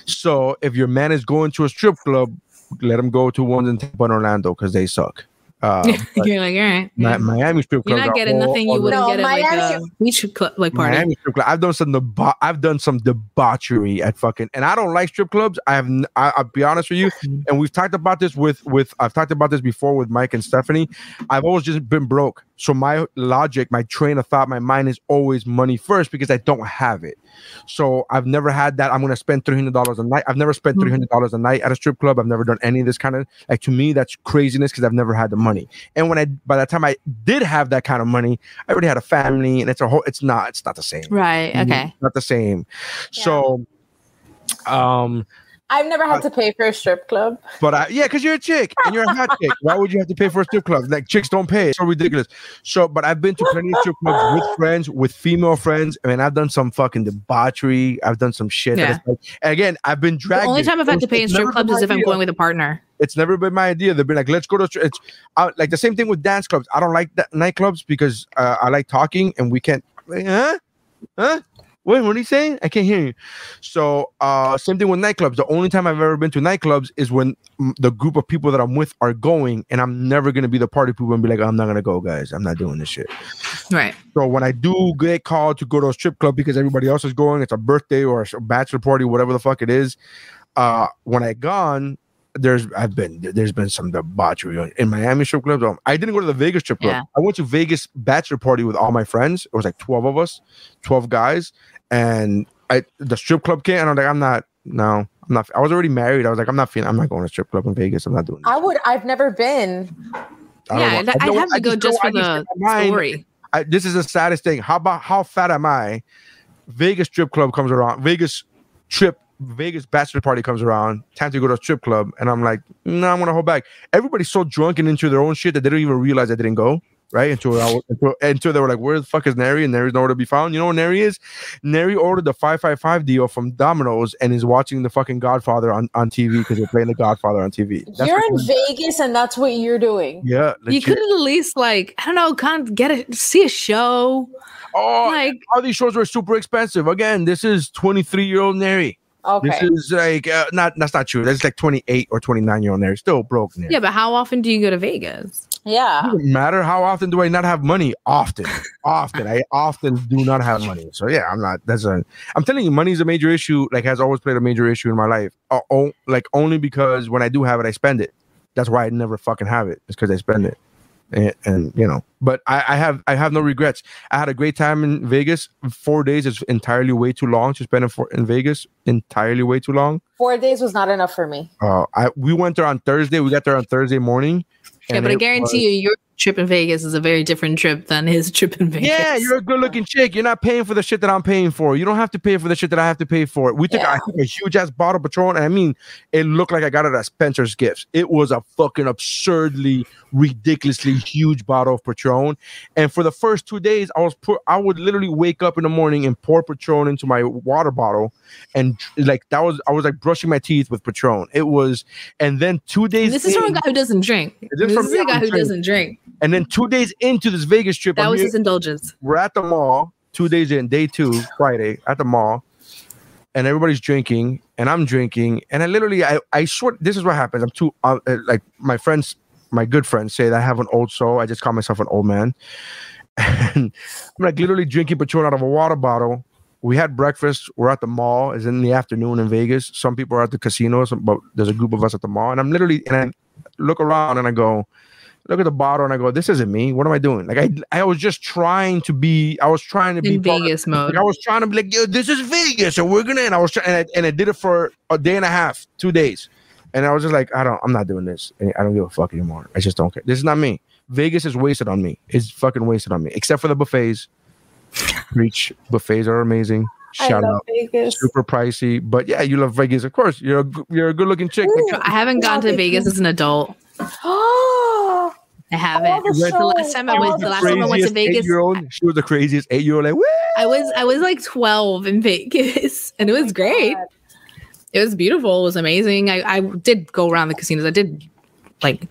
So if your man is going to a strip club, let him go to ones in Tampa and Orlando because they suck. (laughs) Uh, You're like, all right. Mi- yeah. Miami strip club. You're not getting nothing you wouldn't No, get at like Miami- a beach club like party. Miami strip club. I've done some deba- I've done some debauchery at fucking, and I don't like strip clubs. I have. n- I, will be honest with you, and we've talked about this with with. I've talked about this before with Mike and Stephanie. I've always just been broke, so my logic, my train of thought, my mind is always money first because I don't have it. So I've never had that. I'm gonna spend three hundred dollars a night. I've never spent three hundred dollars a night at a strip club. I've never done any of this kind of like to me that's craziness because I've never had the money. And when I by the time I did have that kind of money, I already had a family, and it's a whole. It's not. It's not the same. Right. Okay. Not the same. So, um, I've never had to pay for a strip club. but I, yeah, because you're a chick and you're a hot chick. Why would you have to pay for a strip club? Like chicks don't pay. It's so ridiculous. So, but I've been to plenty of strip clubs with (laughs) friends, with female friends. I mean, I've done some fucking debauchery. I've done some shit. Yeah. is like, again, I've been dragged. The dragged. only time I've had to pay in strip clubs is if I'm going with a partner. It's never been my idea. They've been like, let's go to it's uh, like the same thing with dance clubs. I don't like that nightclubs because uh, I like talking and we can't. Like, huh? Huh? Wait, what are you saying? I can't hear you. So, uh, same thing with nightclubs. The only time I've ever been to nightclubs is when the group of people that I'm with are going, and I'm never gonna be the party people and be like, I'm not gonna go, guys. I'm not doing this shit. Right. So when I do get called to go to a strip club because everybody else is going, it's a birthday or a bachelor party, whatever the fuck it is. Uh, when I gone, there's I've been there's been some debauchery in Miami strip clubs. Um, I didn't go to the Vegas strip club. Yeah. I went to Vegas bachelor party with all my friends. It was like twelve of us, twelve guys, and I the strip club came, and I'm like, I'm not. No, I'm not. I was already married. I was like, I'm not feeling. I'm not going to strip club in Vegas. I'm not doing. This. I would. I've never been. I Yeah, know. I'd, I don't- I'd have to go don't- just I for the in my mind, story. I, this is the saddest thing. How about how fat am I? Vegas strip club comes around. Vegas trip. Vegas bachelor party comes around. Time to go to a strip club, and I'm like, no, I'm gonna hold back. Everybody's so drunk and into their own shit that they don't even realize I didn't go. Right until, I, until until they were like, "Where the fuck is Neri?" And Neri's nowhere to be found. You know where Neri is? Neri ordered the five five five deal from Domino's and is watching the fucking Godfather on, on TV because they're playing the Godfather on TV. That's You're what- in Vegas, and that's what you're doing. yeah. You legit. could at least like I don't know, kind of get it, see a show. Oh, Like all these shows were super expensive. Again, this is 23 year old Neri. Okay. This is like uh, not that's not true. That's like 28 or 29 year old there. Still broke Neri. yeah, but how often do you go to Vegas? yeah. Doesn't matter how often do I not have money? Often, often. I often do not have money. So yeah, I'm not. That's a. I'm telling you, money is a major issue. Like has always played a major issue in my life. Uh, oh, like only because when I do have it, I spend it. That's why I never fucking have it. It's because I spend it. And, and you know, but I, I have I have no regrets. I had a great time in Vegas. Four days is entirely way too long to spend in, for, in Vegas. Entirely way too long. Four days was not enough for me. Uh, I we went there on Thursday. We got there on Thursday morning. Yeah, but I it guarantee you, your trip in Vegas is a very different trip than his (laughs) trip in Vegas. Yeah, you're a good looking chick. You're not paying for the shit that I'm paying for. You don't have to pay for the shit that I have to pay for. We took, I Yeah. took a huge ass bottle of Patron, and I mean, it looked like I got it at Spencer's Gifts. It was a fucking absurdly, ridiculously huge bottle of Patron. And for the first two days, I was put, I would literally wake up in the morning and pour Patron into my water bottle, and like that was, I was like brushing my teeth with Patron. It was, and then two days. this is from a guy who doesn't drink. Is This this from is a guy who drink. doesn't drink. And then two days into this Vegas trip, That I'm was here- his indulgence. we're at the mall two days in day two friday at the mall. And everybody's drinking and i'm drinking. And i literally i, I swear this is what happens. I'm too uh, uh, like my friends my good friends say that i have an old soul. I just call myself an old man. (laughs) And i'm like literally drinking patron out of a water bottle. We had breakfast. We're at the mall. It's in the afternoon in vegas. Some people are at the casinos but there's a group of us at the mall. And i'm literally and i look around and i go look at the bottle and I go, this isn't me. What am I doing? Like I I was just trying to be, I was trying to be In part of- Vegas mode. like I was trying to be like, yo, this is Vegas, and we're gonna and I was trying and I, and I did it for a day and a half, two days. And I was just like, I don't, I'm not doing this. And I don't give a fuck anymore. I just don't care. This is not me. Vegas is wasted on me. It's fucking wasted on me. Except for the buffets. (laughs) Preach. Buffets are amazing. Shout I love out. Vegas. Super pricey. But yeah, you love Vegas. Of course. You're a, g- you're a good looking chick. Like, I haven't gone to Vegas as an adult. (gasps) (gasps) Oh, I haven't. the The last time I shows, went, the last time I went to Vegas, eight-year-old. She was the craziest eight year old. Like, Woo! I was I was like 12 in Vegas, (laughs) and it was great. It was beautiful. It was amazing. I, I did go around the casinos. I did like,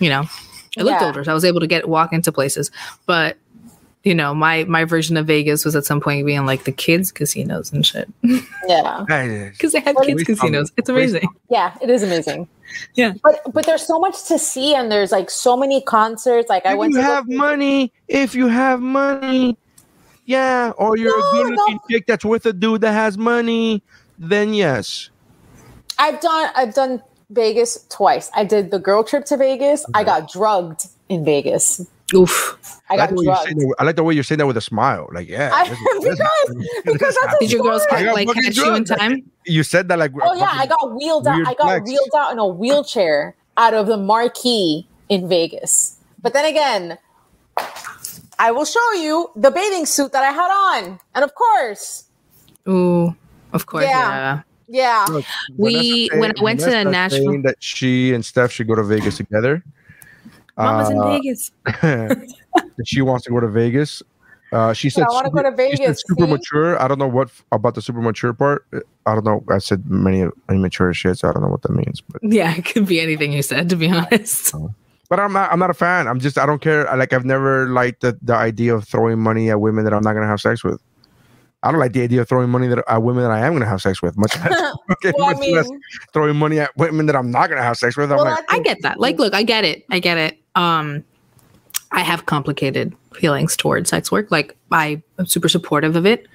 you know, I looked Yeah. older, so I was able to get walk into places. But you know, my my version of Vegas was at some point being like the kids casinos and shit (laughs) yeah. (laughs) because they had kids casinos. It's amazing. Yeah, it is amazing. Yeah. But but there's so much to see and there's like so many concerts. Like I if went you go have money, if you have money, yeah, or you're No, a good looking no. chick that's with a dude that has money, then yes. I've done I've done Vegas twice. I did the girl trip to Vegas. I got drugged in Vegas. Oof. I like got the way you're drugged. saying that, I like the way you're saying that with a smile. Like, yeah. I, this is- this because because that's Did your girls story. Like fucking catch you in time? you said that like. Oh yeah, I got wheeled out. I got flex. wheeled out in a wheelchair out of the marquee in Vegas. But then again, I will show you the bathing suit that I had on, and of course, Ooh, of course. Yeah. Yeah. yeah. Look, We- Vanessa when I went to Vanessa's Nashville- that she and Steph should go to Vegas together. Mama's in Uh, Vegas. (laughs) (laughs) she wants to go to Vegas. Uh, she said, I wanna go to she said Vegas, super see? mature. I don't know what f- about the super mature part. I don't know. I said many immature shit, so I don't know what that means. But Yeah, it could be anything you said, to be honest. (laughs) but I'm not. I'm not a fan. I'm just. I don't care. I, like I've never liked the the idea of throwing money at women that I'm not gonna have sex with. I don't like the idea of throwing money that at women that I am gonna have sex with. Much less, okay, Well, I much less throwing money at women that I'm not gonna have sex with. I'm Well, like, I I get that. Like, look, I get it. I get it. Um, I have complicated feelings towards sex work. Like, I am super supportive of it.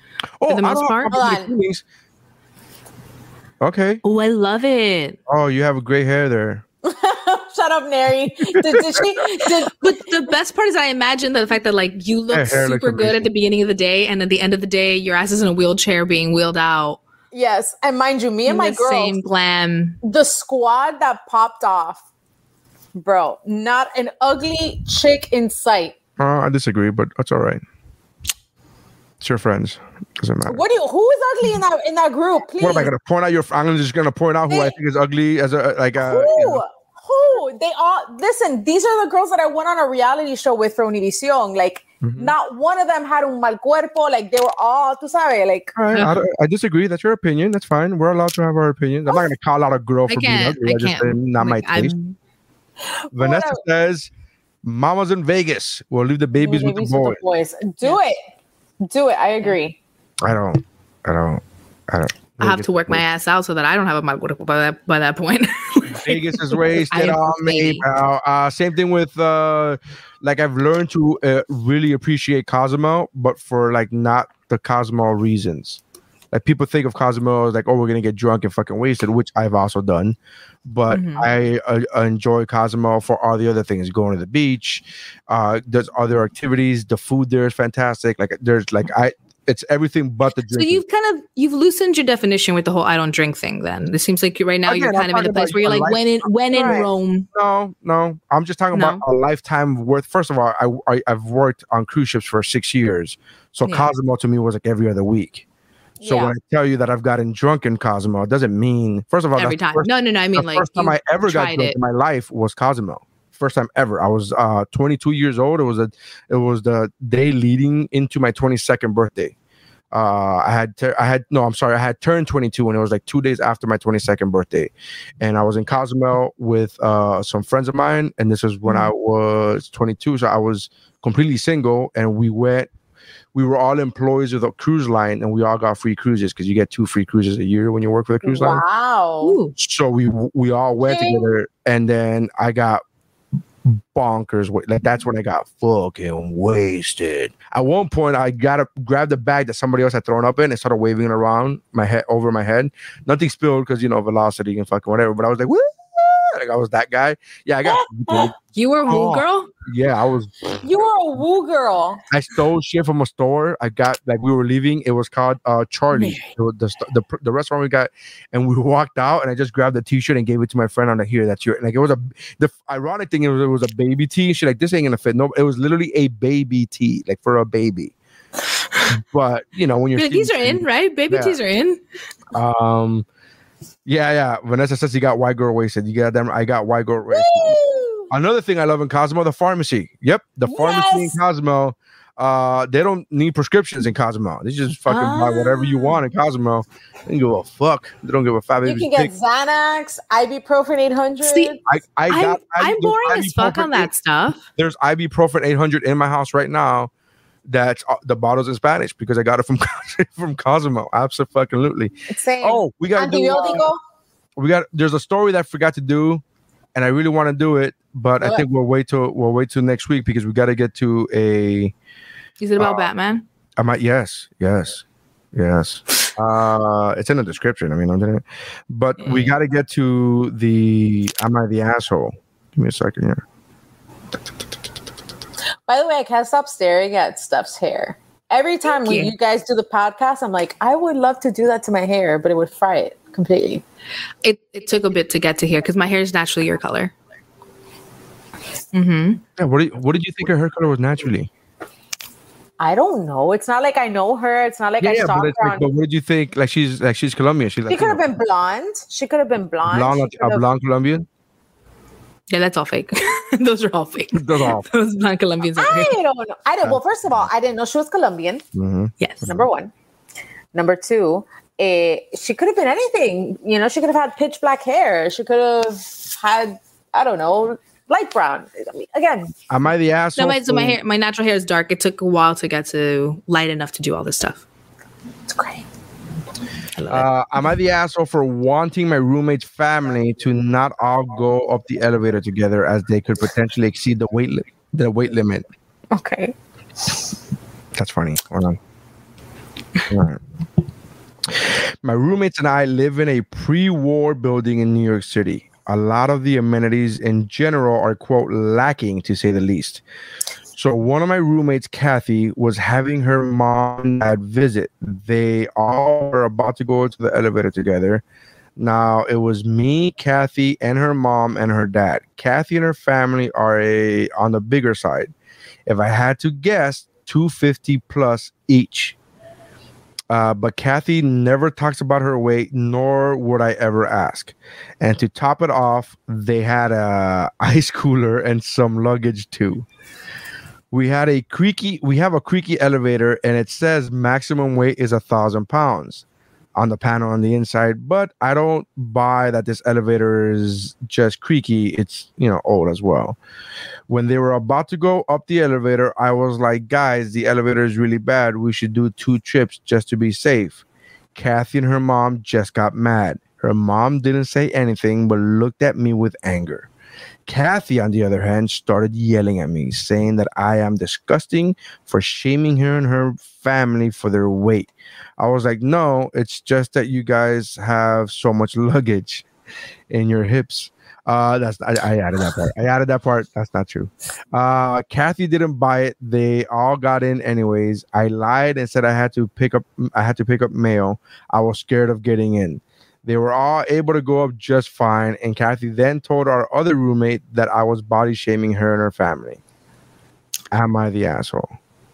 oh, the I most part- complicated Hold feelings. Okay. Oh, I love it. Oh, you have a gray hair there. (laughs) Shut up, Neri. Did, did she? Did, (laughs) But the best part is, I imagine the fact that like you look Her hair looks super good amazing. at the beginning of the day, and at the end of the day, your ass is in a wheelchair being wheeled out. yes, and mind you, me and in my the girls, same glam. the squad that popped off, bro. Not an ugly chick in sight. Uh, I disagree, but that's all right. It's your friends. Doesn't matter. What do you? Who is ugly in that in that group? Please. What am I gonna point out your? I'm just gonna point out who I think is ugly as a like a. Who? you know. Who? They all listen. These are the girls that I went on a reality show with for Univision. Like, Mm-hmm. not one of them had un mal cuerpo. Like, they were all, tú sabes, like. All right, I, I disagree. That's your opinion. That's fine. We're allowed to have our opinions. I'm not gonna call out a girl I for being ugly. I I just can't. say not Like, my taste. I'm- Vanessa Whatever. says, "Mama's in Vegas. We'll leave the babies with the Babies boys." boys. Do it. Do it. I agree. I don't. I don't. I don't. I have to work my ass out so that I don't have a mal cuerpo by that by that point. (laughs) Vegas is wasted I am on me, fascinated. pal. Uh, same thing with uh, like I've learned to uh, really appreciate Cosmo, but for like not the Cosmo reasons. Like people think of Cosmo as like, oh, we're gonna get drunk and fucking wasted, which I've also done. But Mhm. I uh, enjoy Cosmo for all the other things, going to the beach. Uh, there's other activities. The food there is fantastic. Like there's like I, it's everything but the drink. So you've kind of you've loosened your definition with the whole "I don't drink" thing. Then it seems like you right now you're Again, I'm kind of in a place where you're your like, when in when in Rome. No, no. I'm just talking about a lifetime worth. First of all, I, I I've worked on cruise ships for six years, so Yeah. Cosmo to me was like every other week. So when I tell you that I've gotten drunk in Cosmo, it doesn't mean first of all Every time. First, No, no, no. I mean like first time I ever got drunk it. in my life was Cosmo. First time ever. I was uh 22 years old. It was a it was the day leading into my 22nd birthday. Uh, I had tur- I had no, I'm sorry, I had turned 22 and it was like two days after my 22nd birthday, and I was in Cozumel with uh some friends of mine, and this is when I was 22, so I was completely single, and we went. We were all employees of the cruise line, and we all got free cruises because you get two free cruises a year when you work for the cruise line Wow. So we we all went Ding. together and then i got bonkers like that's when i got fucking wasted at one point i got to grab the bag that somebody else had thrown up in and started waving it around my head over my head nothing spilled because you know velocity and fucking whatever but i was like Woo! like i was that guy yeah i got (laughs) You were a woo Oh. girl. yeah i was You were a woo girl. I stole shit from a store. I got like we were leaving. It was called uh Charlie, the, the the the restaurant we got, and we (laughs) walked out. And I just grabbed the T-shirt and gave it to my friend on the here. That's your like it was a the ironic thing. It was it was a baby tee. She like this ain't gonna fit. No, it was literally a baby tee, like for a baby. but you know when you're these are in, right? Baby Yeah. tees are in. um yeah yeah Vanessa says you got white girl wasted. You got them. I got white girl wasted. Woo! Another thing I love in Cosmo, the pharmacy. Yep, the pharmacy in Cosmo. Uh, they don't need prescriptions in Cosmo. They just fucking buy whatever you want in Cosmo. They don't give a fuck. They don't give a fat You can get Xanax, ibuprofen 800. See, I, I I'm. I, I'm there's boring as fuck on that stuff. There's ibuprofen 800 in my house right now. That's uh, the bottles in Spanish because I got it from (laughs) from Cosmo. Absolutely. Same. Oh, we got to do. uh, we got there's a story that I forgot to do, and I really want to do it, but I Do think we'll wait till we'll wait till next week because we got to get to a. Is it about Uh, Batman? I might yes, yes, yes. Uh, it's in the description. I mean, I'm doing it, but we got to get to the. Am I the asshole? Give me a second here. By the way, I can't stop staring at Steph's hair. Every time when you. you guys do the podcast, I'm like, I would love to do that to my hair, but it would fry it completely. It it took a bit to get to here because my hair is naturally your color. Mm-hmm. Yeah, what, do you, what did you think her hair color was naturally? I don't know. It's not like I know her. It's not like yeah, I yeah, saw but, her it's like, but what did you think? Like she's like she's Colombian. She's She like could have been blonde. She could have been blonde. blonde, She a blonde Colombian. Yeah, that's all fake. (laughs) Those are all fake. Those are all (laughs) Those blonde Colombians. I fake. don't know. I don't. Well, first of all, I didn't know she was Colombian. Mhm. Yes. Number one. Number two, eh, she could have been anything. You know, she could have had pitch black hair. She could have had, I don't know, light brown. I mean, again, Am I the asshole? No, my, so my hair, my natural hair is dark. It took a while to get to light enough to do all this stuff. it's great. I uh, am I the asshole for wanting my roommate's family to not all go up the elevator together as they could potentially exceed the weight li- the weight limit? Okay. That's funny. Hold on. All right. My roommates and I live in a pre-war building in New York City. A lot of the amenities in general are quote lacking to say the least. So one of my roommates, Kathy, was having her mom and dad visit. They all were about to go into the elevator together. Now it was me, Kathy, and her mom and her dad. Kathy and her family are a on the bigger side. If I had to guess, 250 plus each. Uh, but Kathy never talks about her weight, nor would I ever ask. And to top it off, they had a (laughs) ice cooler and some luggage too. We had a creaky, we have a creaky elevator, and it says maximum weight is a thousand pounds on the panel on the inside. But I don't buy that this elevator is just creaky. It's you know old as well when they were about to go up the elevator, I was like, guys, the elevator is really bad. We should do two trips just to be safe. Kathy and her mom just got mad. Her mom didn't say anything, but looked at me with anger. Kathy, on the other hand, started yelling at me, saying that I am disgusting for shaming her and her family for their weight. I was like, no, it's just that you guys have so much luggage in your hips. Uh, that's I, I added that part. I added that part. That's not true. Uh, Kathy didn't buy it. They all got in anyways. I lied and said I had to pick up. I had to pick up mail. I was scared of getting in. They were all able to go up just fine. And Kathy then told our other roommate that I was body shaming her and her family. Am I the asshole?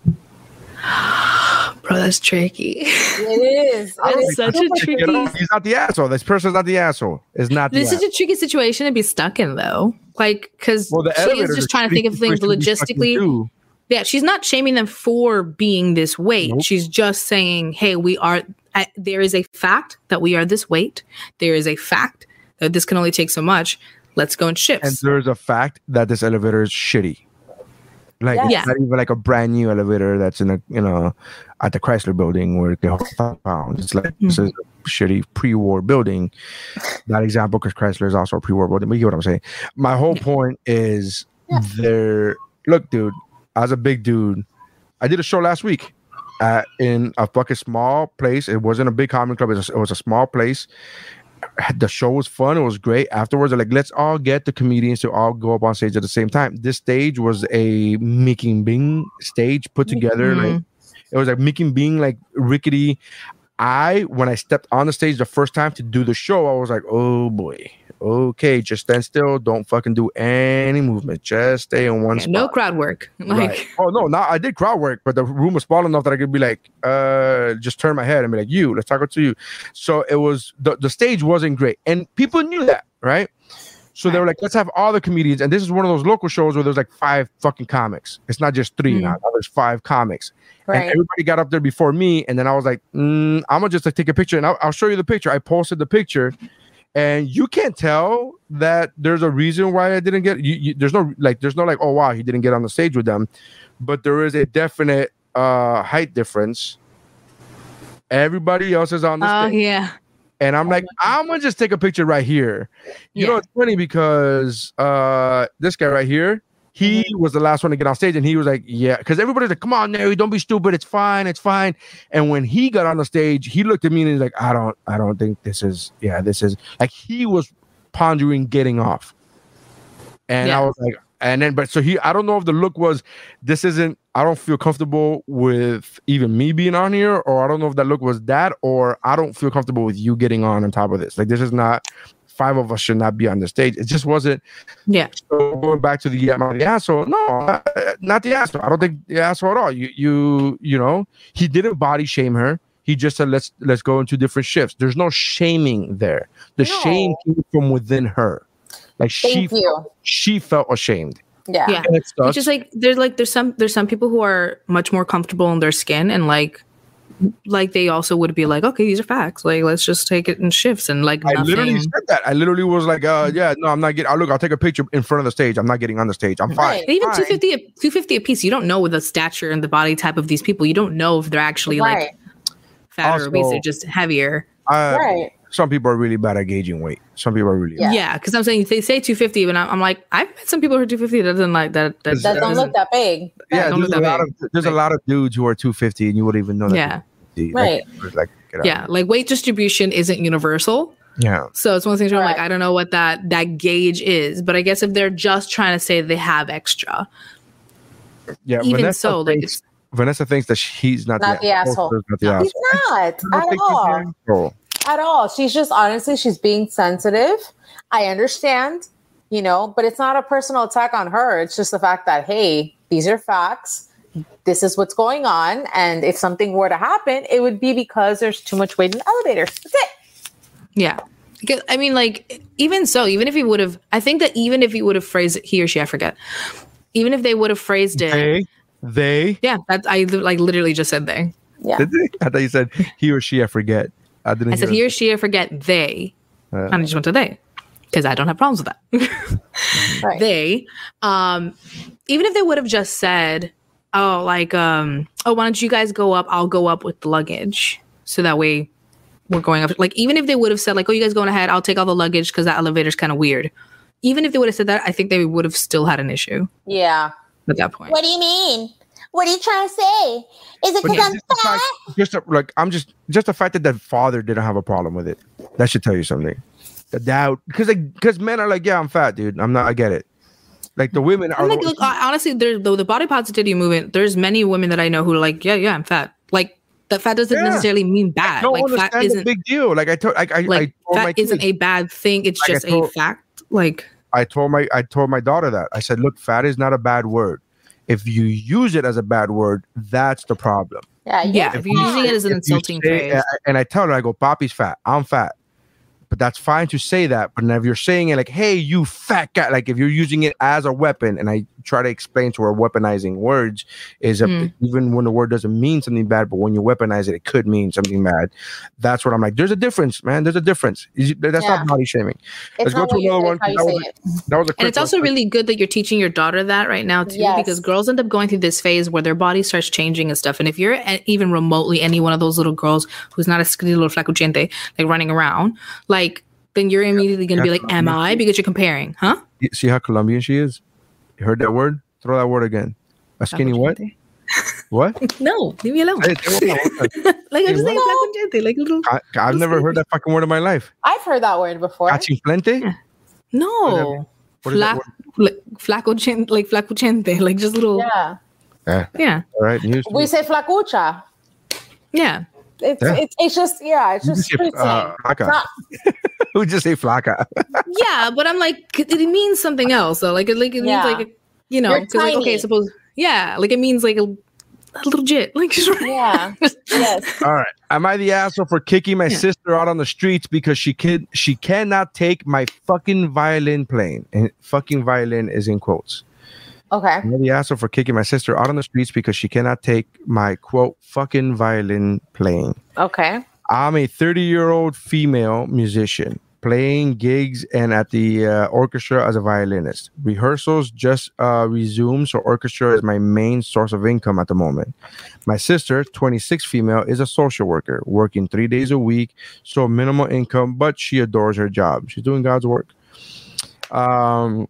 (gasps) Bro, that's tricky. It is. (laughs) It is such a tricky- he's not the asshole. This person's not the asshole. Is not the This is asshole. a tricky situation to be stuck in, though. Like, because Well, the she is just trying to think of things logistically. Yeah, she's not shaming them for being this weight. Nope. She's just saying, "Hey, we are. I, there is a fact that we are this weight. There is a fact that this can only take so much. Let's go in And there's a fact that this elevator is shitty. Like Yes. it's Yeah. not even like a brand new elevator that's in a you know at the Chrysler building where they hold five pounds. It's like this is a mm-hmm. shitty pre-war building. That example because Chrysler is also a pre-war building. But you get what I'm saying. My whole point is there. Look, dude, as a big dude, I did a show last week at, in a fucking small place. It wasn't a big comedy club. It was, it was a small place the show was fun. It was great. Afterwards, like, let's all get the comedians to all go up on stage at the same time. This stage was a Mickey Bing stage put mm-hmm. together. Like it was like Mickey Bing, like rickety. I when I stepped on the stage the first time to do the show, I was like, oh boy, okay, just stand still. Don't fucking do any movement. Just stay in one Yeah, spot. no crowd work. (laughs) Like, Right. Oh no, no, I did crowd work, but the room was small enough that I could be like, uh, just turn my head and be like, you, let's talk to you. So it was the, the stage wasn't great, and people knew that, right? So they were like, let's have all the comedians, and this is one of those local shows where there's like five fucking comics. It's not just 3 now. Now there's five comics, and everybody got up there before me, and then I was like, mm, I'm gonna just like take a picture, and I'll, I'll show you the picture. I posted the picture, and you can't tell that there's a reason why I didn't get. You, you, there's no like, there's no like, oh wow, he didn't get on the stage with them, but there is a definite uh height difference. Everybody else is on the oh stage. yeah, And I'm like, I'm gonna just take a picture right here. You know, it's funny because uh this guy right here, he mm-hmm. was the last one to get on stage, and he was like, Yeah, because everybody's like, Come on, Neri, don't be stupid, it's fine, it's fine. And when he got on the stage, he looked at me and he's like, I don't, I don't think this is, yeah, this is like he was pondering getting off. And Yeah. I was like, and then but so he I don't know if the look was this isn't I don't feel comfortable with even me being on here, or I don't know if that look was that, or I don't feel comfortable with you getting on on top of this. Like this is not five of us should not be on the stage. It just wasn't. Yeah. So going back to the am I the asshole? No, uh, not the asshole. I don't think the asshole at all. You you you know he didn't body shame her. He just said let's let's go into different shifts. There's no shaming there. The No. shame came from within her. Like she Thank you. she felt ashamed. Yeah. Yeah. And it sucks. It's just like there's like there's some there's some people who are much more comfortable in their skin and like like they also would be like, okay, these are facts. Like let's just take it in shifts and like I literally said that. I literally was like, uh, yeah, no, I'm not getting. I'll look, I'll take a picture in front of the stage. I'm not getting on the stage. I'm fine. Right. Even Fine. 250 a, 250 a piece, you don't know with the stature and the body type of these people. You don't know if they're actually Right. like fat or obese. Also- They're just heavier. Uh, right. Some people are really bad at gauging weight. Some people are really. Yeah. Yeah, because I'm saying they say 250, but I'm, I'm like, I've met some people who are 250 that doesn't like that. That, That don't doesn't- look that big. Yeah, Don't there's a that lot of big. there's a lot of dudes who are 250 and you wouldn't even know that. Yeah, they're 250. Right. Like, like get yeah. Like weight distribution isn't universal. Yeah. So it's one of those things where I'm like, I don't know what that that gauge is, but I guess if they're just trying to say they have extra, Yeah. even Vanessa so, like thinks, it's, Vanessa thinks that he's not, Not the asshole. Not the He's asshole. not at don't think he's the all. At all. She's just honestly, she's being sensitive. I understand, you know, but it's not a personal attack on her. It's just the fact that, hey, these are facts. This is what's going on. And if something were to happen, it would be because there's too much weight in the elevator. That's it. yeah. Because, I mean, like even so, even if he would have, I think that even if he would have phrased it, he or she, I forget, even if they would have phrased it, They, they, yeah, that's I like literally just said they. Yeah. did they? I thought you said he or she. I forget. I didn't. I said he or she, I forget they, Uh. and I just went to they because I don't have problems with that. (laughs) Right. they um even if they would have just said oh like um oh why don't you guys go up i'll go up with the luggage so that way we're going up like even if they would have said like oh you guys going ahead i'll take all the luggage because that elevator's kind of weird even if they would have said that i think they would have still had an issue yeah. at that point What do you mean? What are you trying to say? Is it because yeah, I'm just fat? fact, just a, like I'm just just the fact that that father didn't have a problem with it. That should tell you something. The doubt, because like because men are like, yeah, I'm fat, dude. I'm not. I get it. Like the women are. Like, look, honestly, there's the, the body positivity movement. There's many women that I know who are like, yeah, yeah, I'm fat. Like that fat doesn't Yeah. necessarily mean I bad. don't Like fat understand the isn't a big deal. Like I told, like I, I like told my fat isn't kids- a bad thing. It's Like I just a fact. Like I told my I told my daughter that I said, look, fat is not a bad word. If you use it as a bad word, that's the problem. Yeah. yeah, if you're using it as an insulting say- phrase. and I tell her, I go, Poppy's fat. I'm fat. But that's fine to say that. But if you're saying it like, hey, you fat guy, like if you're using it as a weapon, and I try to explain to her weaponizing words is a, Hmm. even when the word doesn't mean something bad, but when you weaponize it, it could mean something bad. That's what I'm like. There's a difference, man. There's a difference. That's Yeah. not body shaming. It's Let's go to another one. it's how you That was, it. a, that was a And it's one. also really good that you're teaching your daughter that right now too, Yes. because girls end up going through this phase where their body starts changing and stuff. And if you're even remotely any one of those little girls who's not a skinny little flacuchente, like running around, like then you're immediately going to be like, "Am I?" Because you're comparing, huh? You see how Colombian she is? You heard that word? Throw that word again. A skinny what? What? (laughs) No, leave me alone. Hey, say one more time. Like I'm just saying what? flacuchente, like a little. I, I've never heard that fucking word in my life. I've heard that word before. Cachiflente? No, What is that Flac, like flacuchente, like flacuchente, like just little. Yeah, Yeah. Yeah. All right. News. We me. say flacucha. yeah. It's, Yeah. it's, it's just, yeah, it's just just say, uh, flaca. Who just say flaca? (laughs) yeah, but I'm like, it it means something else. though. like, it, like it Yeah. means like, you know, You're 'cause, like, okay, tiny. suppose, yeah, like it means like a, a little jit, (laughs) like just Yeah. yes. (laughs) All right. Am I the asshole for kicking my sister out on the streets because she can she cannot take my fucking violin playing? And fucking violin is in quotes. Okay. The asshole for kicking my sister out on the streets because she cannot take my quote fucking violin playing? Okay. I'm a 30 year old female musician. playing gigs and at the uh, orchestra as a violinist. Rehearsals just uh, resumed, so orchestra is my main source of income at the moment. My sister, 26 female, is a social worker, working three days a week, so minimal income, but she adores her job. She's doing God's work. Um,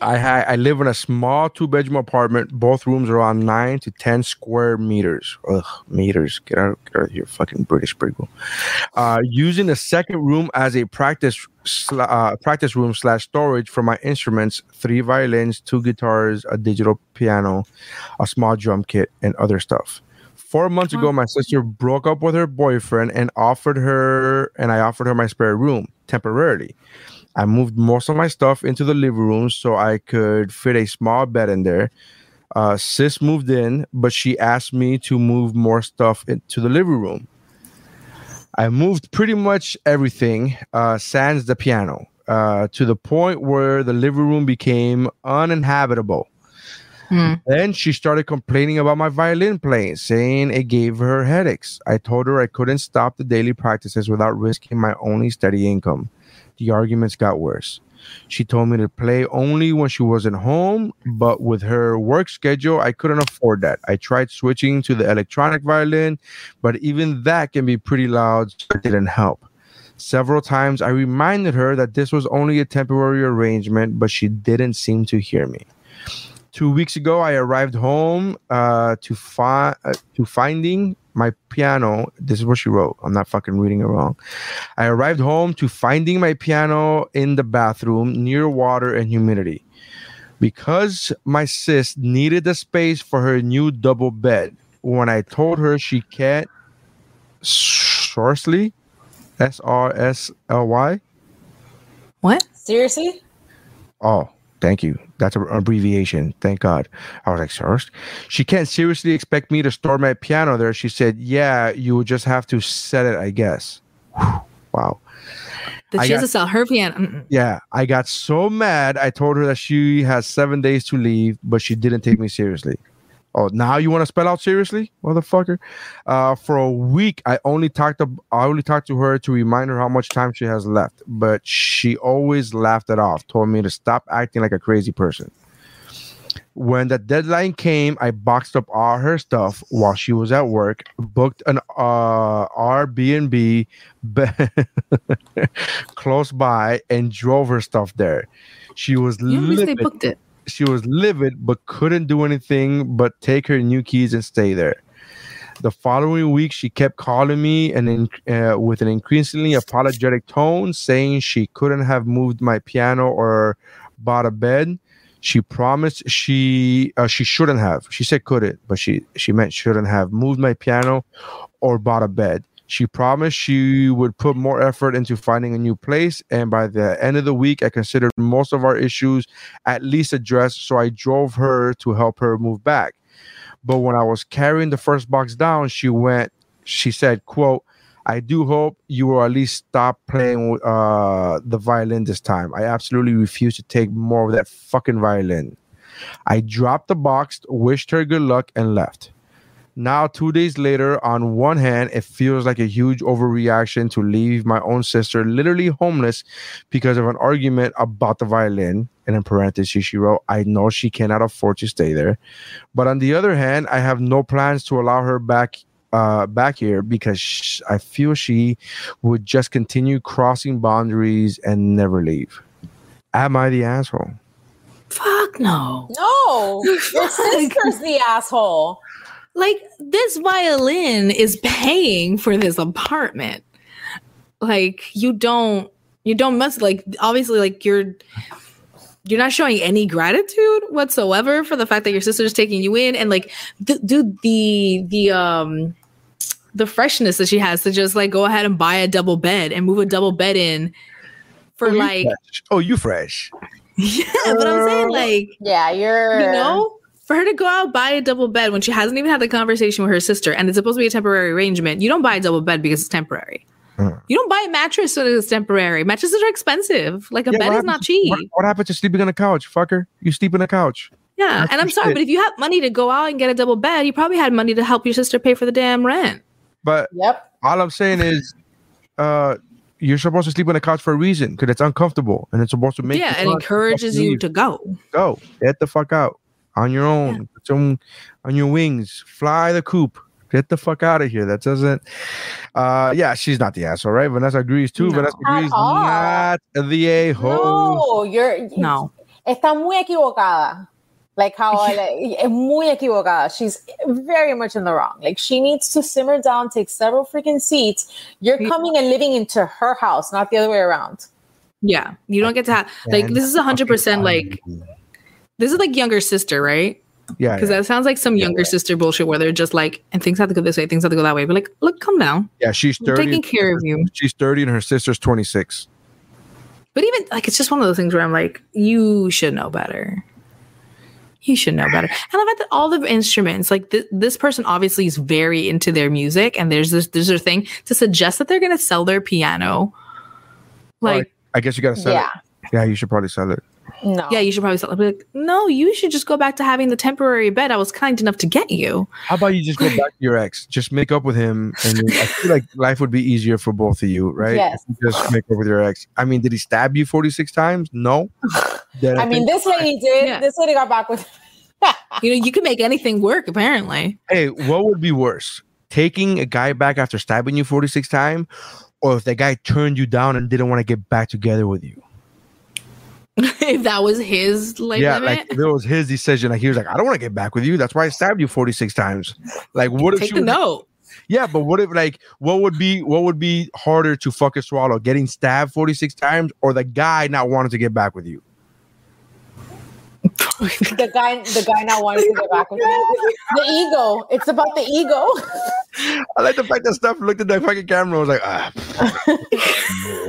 I ha- I live in a small two bedroom apartment. Both rooms are on nine to ten square meters. Ugh, meters. Get out, get out of here, fucking British people. Uh, using the second room as a practice sla- uh, practice room slash storage for my instruments: three violins, two guitars, a digital piano, a small drum kit, and other stuff. Four months ago, my sister broke up with her boyfriend and offered her, and I offered her my spare room temporarily. I moved most of my stuff into the living room so I could fit a small bed in there. Uh, sis moved in, but she asked me to move more stuff into the living room. I moved pretty much everything, uh, sans the piano, uh, to the point where the living room became uninhabitable. Then she started complaining about my violin playing, saying it gave her headaches. I told her I couldn't stop the daily practices without risking my only steady income. The arguments got worse. She told me to play only when she wasn't home, but with her work schedule, I couldn't afford that. I tried switching to the electronic violin, but even that can be pretty loud, so it didn't help. Several times I reminded her that this was only a temporary arrangement, but she didn't seem to hear me. Two weeks ago, I arrived home uh, to find uh, to finding my piano. This is what she wrote. I'm not fucking reading it wrong. I arrived home to finding my piano in the bathroom near water and humidity. Because my sis needed the space for her new double bed. When I told her she can't sourcely, S R S L Y. What? Seriously? Oh, thank you. That's an abbreviation. Thank God. I was like, first, she can't seriously expect me to store my piano there. She said, yeah, you would just have to set it, I guess. Whew. (sighs) Wow. That she has got- to sell her piano. Yeah, I got so mad. I told her that she has seven days to leave, but she didn't take me seriously. Oh, now you want to spell out seriously, motherfucker? Uh, for a week, I only talked to I only talked to her to remind her how much time she has left, but she always laughed it off. Told me to stop acting like a crazy person. When the deadline came, I boxed up all her stuff while she was at work, booked an uh, Airbnb (laughs) close by, and drove her stuff there. She was You they booked it. She was livid, but couldn't do anything but take her new keys and stay there. The following week, she kept calling me and uh, with an increasingly apologetic tone, saying she couldn't have moved my piano or bought a bed. She promised she uh, she shouldn't have. She said couldn't, but she she meant shouldn't have moved my piano or bought a bed. She promised she would put more effort into finding a new place, and by the end of the week, I considered most of our issues at least addressed. So I drove her to help her move back. But when I was carrying the first box down, she went. She said, "quote I do hope you will at least stop playing uh, the violin this time. I absolutely refuse to take more of that fucking violin." I dropped the box, wished her good luck, and left. Now, two days later, on one hand, it feels like a huge overreaction to leave my own sister literally homeless because of an argument about the violin. And in parentheses, she wrote, I know she cannot afford to stay there. But on the other hand, I have no plans to allow her back uh, back here because sh- I feel she would just continue crossing boundaries and never leave. Am I the asshole? Fuck no. No, (laughs) your sister's the asshole. Like this violin is paying for this apartment. Like you don't you don't must like obviously like you're you're not showing any gratitude whatsoever for the fact that your sister's taking you in and like th- dude the the um the freshness that she has to just like go ahead and buy a double bed and move a double bed in for Oh, like fresh. oh, you fresh. (laughs) yeah but i'm saying like Yeah, you're. you know, for her to go out buy a double bed when she hasn't even had the conversation with her sister, and it's supposed to be a temporary arrangement. You don't buy a double bed because it's temporary. Mm. You don't buy a mattress so it's temporary. Mattresses are expensive. Like a Yeah, bed is not happened- cheap. What, what happened to sleeping on a couch, fucker? You sleep on a couch. yeah, that's and I'm sorry, shit. but if you have money to go out and get a double bed, you probably had money to help your sister pay for the damn rent. But Yep. all I'm saying is, uh, you're supposed to sleep on the couch for a reason because it's uncomfortable and it's supposed to make yeah, it and fun. encourages you to go. go get the fuck out on your own Put some on your wings fly the coop get the fuck out of here that doesn't uh yeah she's not the asshole right vanessa agrees too No. vanessa At agrees all. not the a-hole No, you're No. Está muy equivocada. Like how I like, (laughs) muy equivocada. She's very much in the wrong. Like she needs to simmer down, take several freaking seats. You're coming and living into her house, not the other way around. Yeah, you don't get to have like this is hundred percent like this is like younger sister, right? yeah, Because yeah. that sounds like some younger sister bullshit where they're just like, and things have to go this way, things have to go that way. But like, look, come down. yeah she's I'm taking care of you. she's 30 and her sister's 26 But even like, it's just one of those things where I'm like, you should know better. You should know better. And I bet that all the instruments, like th- this person obviously is very into their music, and there's this there's a thing to suggest that they're gonna sell their piano. Like, i guess you gotta sell yeah. it yeah you should probably sell it No. yeah, you should probably sell it. Be like, no, you should just go back to having the temporary bed I was kind enough to get you. how about you just go back to your ex just make up with him and i feel like life would be easier for both of you right Yes. You just make up with your ex i mean did he stab you 46 times no (laughs) Then I mean, this lady did. Yeah. This lady got back with. (laughs) You know, you can make anything work, apparently. hey, what would be worse? Taking a guy back after stabbing you 46 times, or if that guy turned you down and didn't want to get back together with you? (laughs) if that was his like yeah, limit. like if it was his decision. Like he was like, I don't want to get back with you. That's why I stabbed you 46 times. Like, what if Take she the was- note. Yeah, but what if like what would be what would be harder to fucking swallow? Getting stabbed 46 times or the guy not wanting to get back with you? the guy, the guy not wanting to get back with me. The ego. It's about the ego. I like the fact that stuff looked at that fucking camera and was like, ah,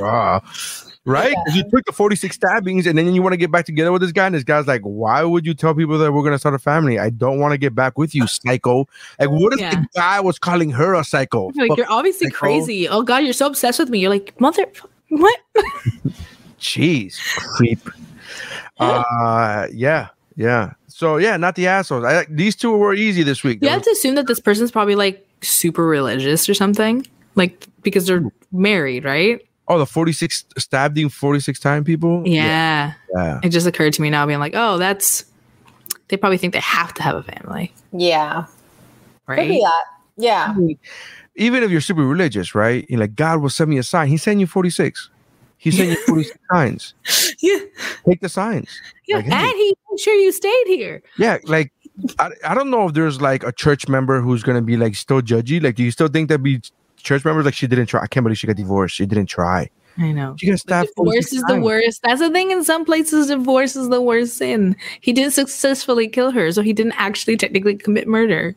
(laughs) (laughs) ah. Right? 'Cause You took the 46 stabbings and then you want to get back together with this guy, and this guy's like, Why would you tell people that we're gonna start a family? I don't want to get back with you, psycho. Like, what if Yeah. the guy was calling her a psycho? Like Fuck, you're obviously psycho. crazy. Oh god, you're so obsessed with me. You're like, mother what? (laughs) Jeez, creep. (laughs) Uh, yeah, yeah. So yeah, not the assholes. I, these two were easy this week. You have to assume that this person's probably like super religious or something. Like because they're married, right? Oh, the 46 stabbed you 46 time people? Yeah. Yeah. It just occurred to me now being like, oh, that's they probably think they have to have a family. Yeah. Could be Right. that. Yeah. Even if you're super religious, right? You're like, God will send me a sign. He's sending you 46. He's sending you (laughs) 46 signs. Yeah. Take the signs. Yeah. Like, hey. and he made sure you stayed here. Yeah, like I, I don't know if there's like a church member who's gonna be like still judgy. Like, do you still think that be church members like she didn't try? I can't believe she got divorced. She didn't try. I know. She got stabbed. Divorce is the worst. That's the thing. In some places, divorce is the worst sin. He didn't successfully kill her, so he didn't actually technically commit murder.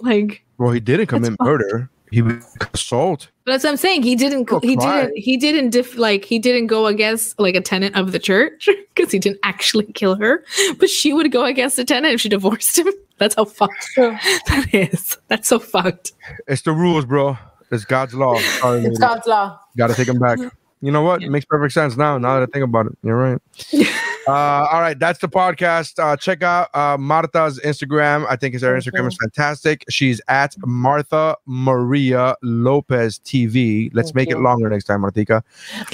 Like Well, he didn't commit murder. He was assault. But that's what I'm saying. He didn't. He try. didn't. He didn't. Diff, like he didn't go against like a tenant of the church (laughs) because he didn't actually kill her. But she would go against the tenant if she divorced him. (laughs) That's how fucked (laughs) that is. That's so fucked. It's the rules, bro. It's God's law. Sorry, It's. God's law. Gotta take him back. You know what? It makes perfect sense now. Now that I think about it, you're right. Uh, all right, that's the podcast. Uh, check out uh, Marta's Instagram. I think her Instagram is fantastic. She's at Martha Maria Lopez TV. Let's Thank make it longer next time, Martica.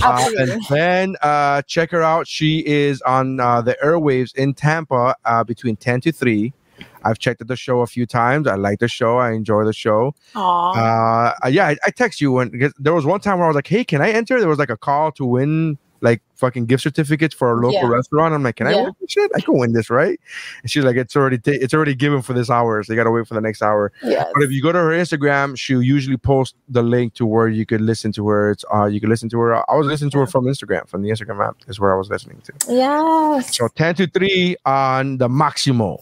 Uh, and then uh, check her out. She is on uh, the airwaves in Tampa uh, between 10 to 3. I've checked out the show a few times. I like the show. I enjoy the show. Aw. Uh, yeah, I, I text you when because there was one time where I was like, "Hey, can I enter?" There was like a call to win like fucking gift certificates for a local Yeah. restaurant. I'm like, "Can I Yeah. win this shit? I can win this, right?" And she's like, "It's already ta- it's already given for this hour, so you gotta wait for the next hour." yes. But if you go to her Instagram, she'll usually post the link to where you could listen to her. It's uh, you can listen to her. I was listening to her from Instagram, from the Instagram app, is where I was listening to. Yes. So ten to three on the Maximo.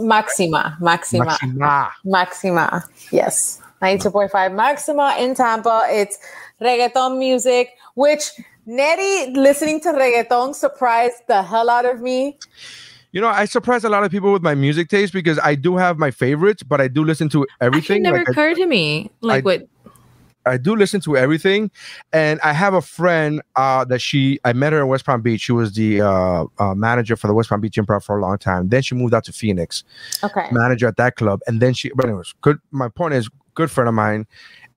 Maxima. Maxima. Maxima. Maxima. Yes. 92.5 Maxima in Tampa. It's reggaeton music, which Nettie listening to reggaeton surprised the hell out of me. You know, I surprise a lot of people with my music taste because I do have my favorites, but I do listen to It everything. never Like, I- occurred to me. Like I- what? I do listen to everything, and I have a friend uh, that she I met her in West Palm Beach. She was the uh, uh, manager for the West Palm Beach Improv for a long time. Then she moved out to Phoenix, Okay. manager at that club, and then she. But anyways, good. My point is, good friend of mine,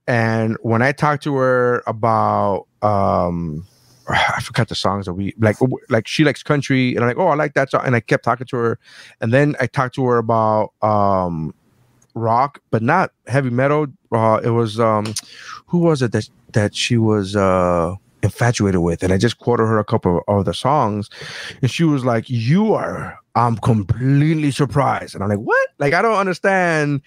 and when I talked to her about um (sighs) I forgot the songs that we like like she likes country and I'm like, oh I like that song. And I kept talking to her. And then I talked to her about um rock, but not heavy metal. Uh it was um who was it that that she was uh infatuated with and i just quoted her a couple of the songs and she was like you are i'm completely surprised and i'm like what like i don't understand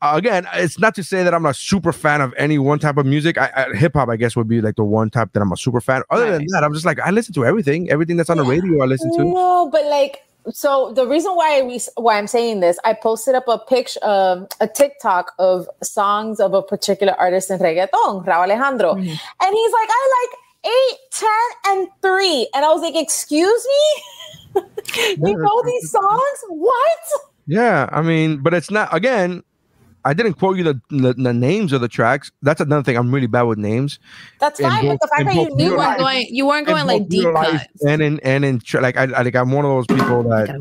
uh, again it's not to say that i'm a super fan of any one type of music. I, I, hip-hop i guess would be like the one type that i'm a super fan. Other than that i'm just like i listen to everything. Everything that's on the radio i listen to. No, but like, so the reason why we why I'm saying this, I posted up a picture, um, a TikTok of songs of a particular artist in reggaeton, Rauw Alejandro, and he's like, I like eight, ten, and three, and I was like, excuse me, (laughs) you know these songs? What? yeah i mean but it's not again I didn't quote you the, the, the names of the tracks. That's another thing. I'm really bad with names. That's fine, both- but the fact that you knew You weren't going. You weren't going like deep cuts. and in and in tr- like I, I like I'm one of those people that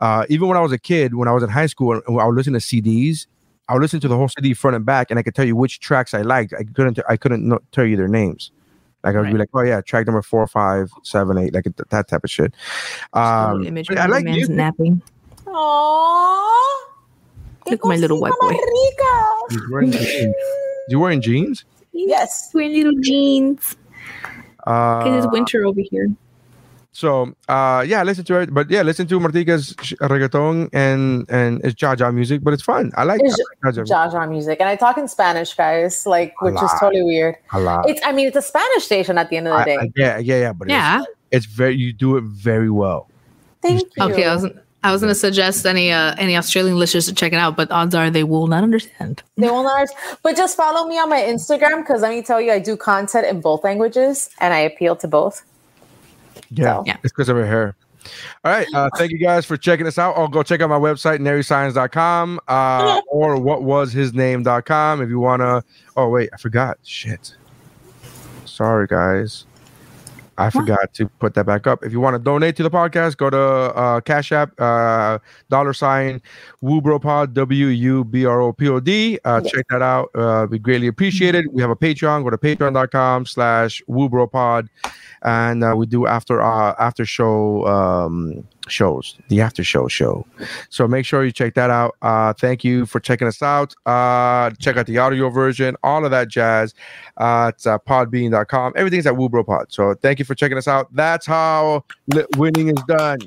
uh even when I was a kid when I was in high school and I would listen to CDs I would listen to the whole CD front and back and I could tell you which tracks I liked I couldn't I couldn't no- tell you their names like I would be like oh yeah track number four five seven eight like that type of shit um image but of I a like man's music. napping. Aww. Look at my little white boy. He's wearing jeans. You wearing jeans? Yes. Wearing little jeans. Uh, Cause it's winter over here. So uh yeah, listen to it. But yeah, listen to Martica's reggaeton and and it's Jaja music, but it's fun. I like It's I like Jaja Jaja music, and I talk in Spanish, guys, like which is totally weird. a lot. It's, I mean, it's a Spanish station at the end of the day. I- yeah, yeah, yeah. But Yeah. it's, it's very you do it very well. Thank you. Okay, I was I was gonna suggest any uh any Australian listeners to check it out, but odds are they will not understand. They will not, but just follow me on my Instagram because let me tell you, I do content in both languages, and I appeal to both. Yeah, So- Yeah. it's because of her hair. All right. Uh, thank you guys for checking us out. Or go check out my website, naryscience.com uh, or whatwashisname.com if you want to. Oh, wait. I forgot. Shit. Sorry, guys. I forgot to put that back up. If you want to donate to the podcast, go to uh, Cash App, uh, dollar sign, wubropod, W U B R O P O D. Uh, Check that out. Uh, we greatly appreciate it. We have a Patreon. Go to patreon.com slash wubropod. And uh, we do after uh, after show um, shows, the after show show. So make sure you check that out. Uh, thank you for checking us out. Uh, check out the audio version, all of that jazz. Uh, it's uh, podbean.com. Everything's at wubropod. So thank you for checking us out. That's how winning is done.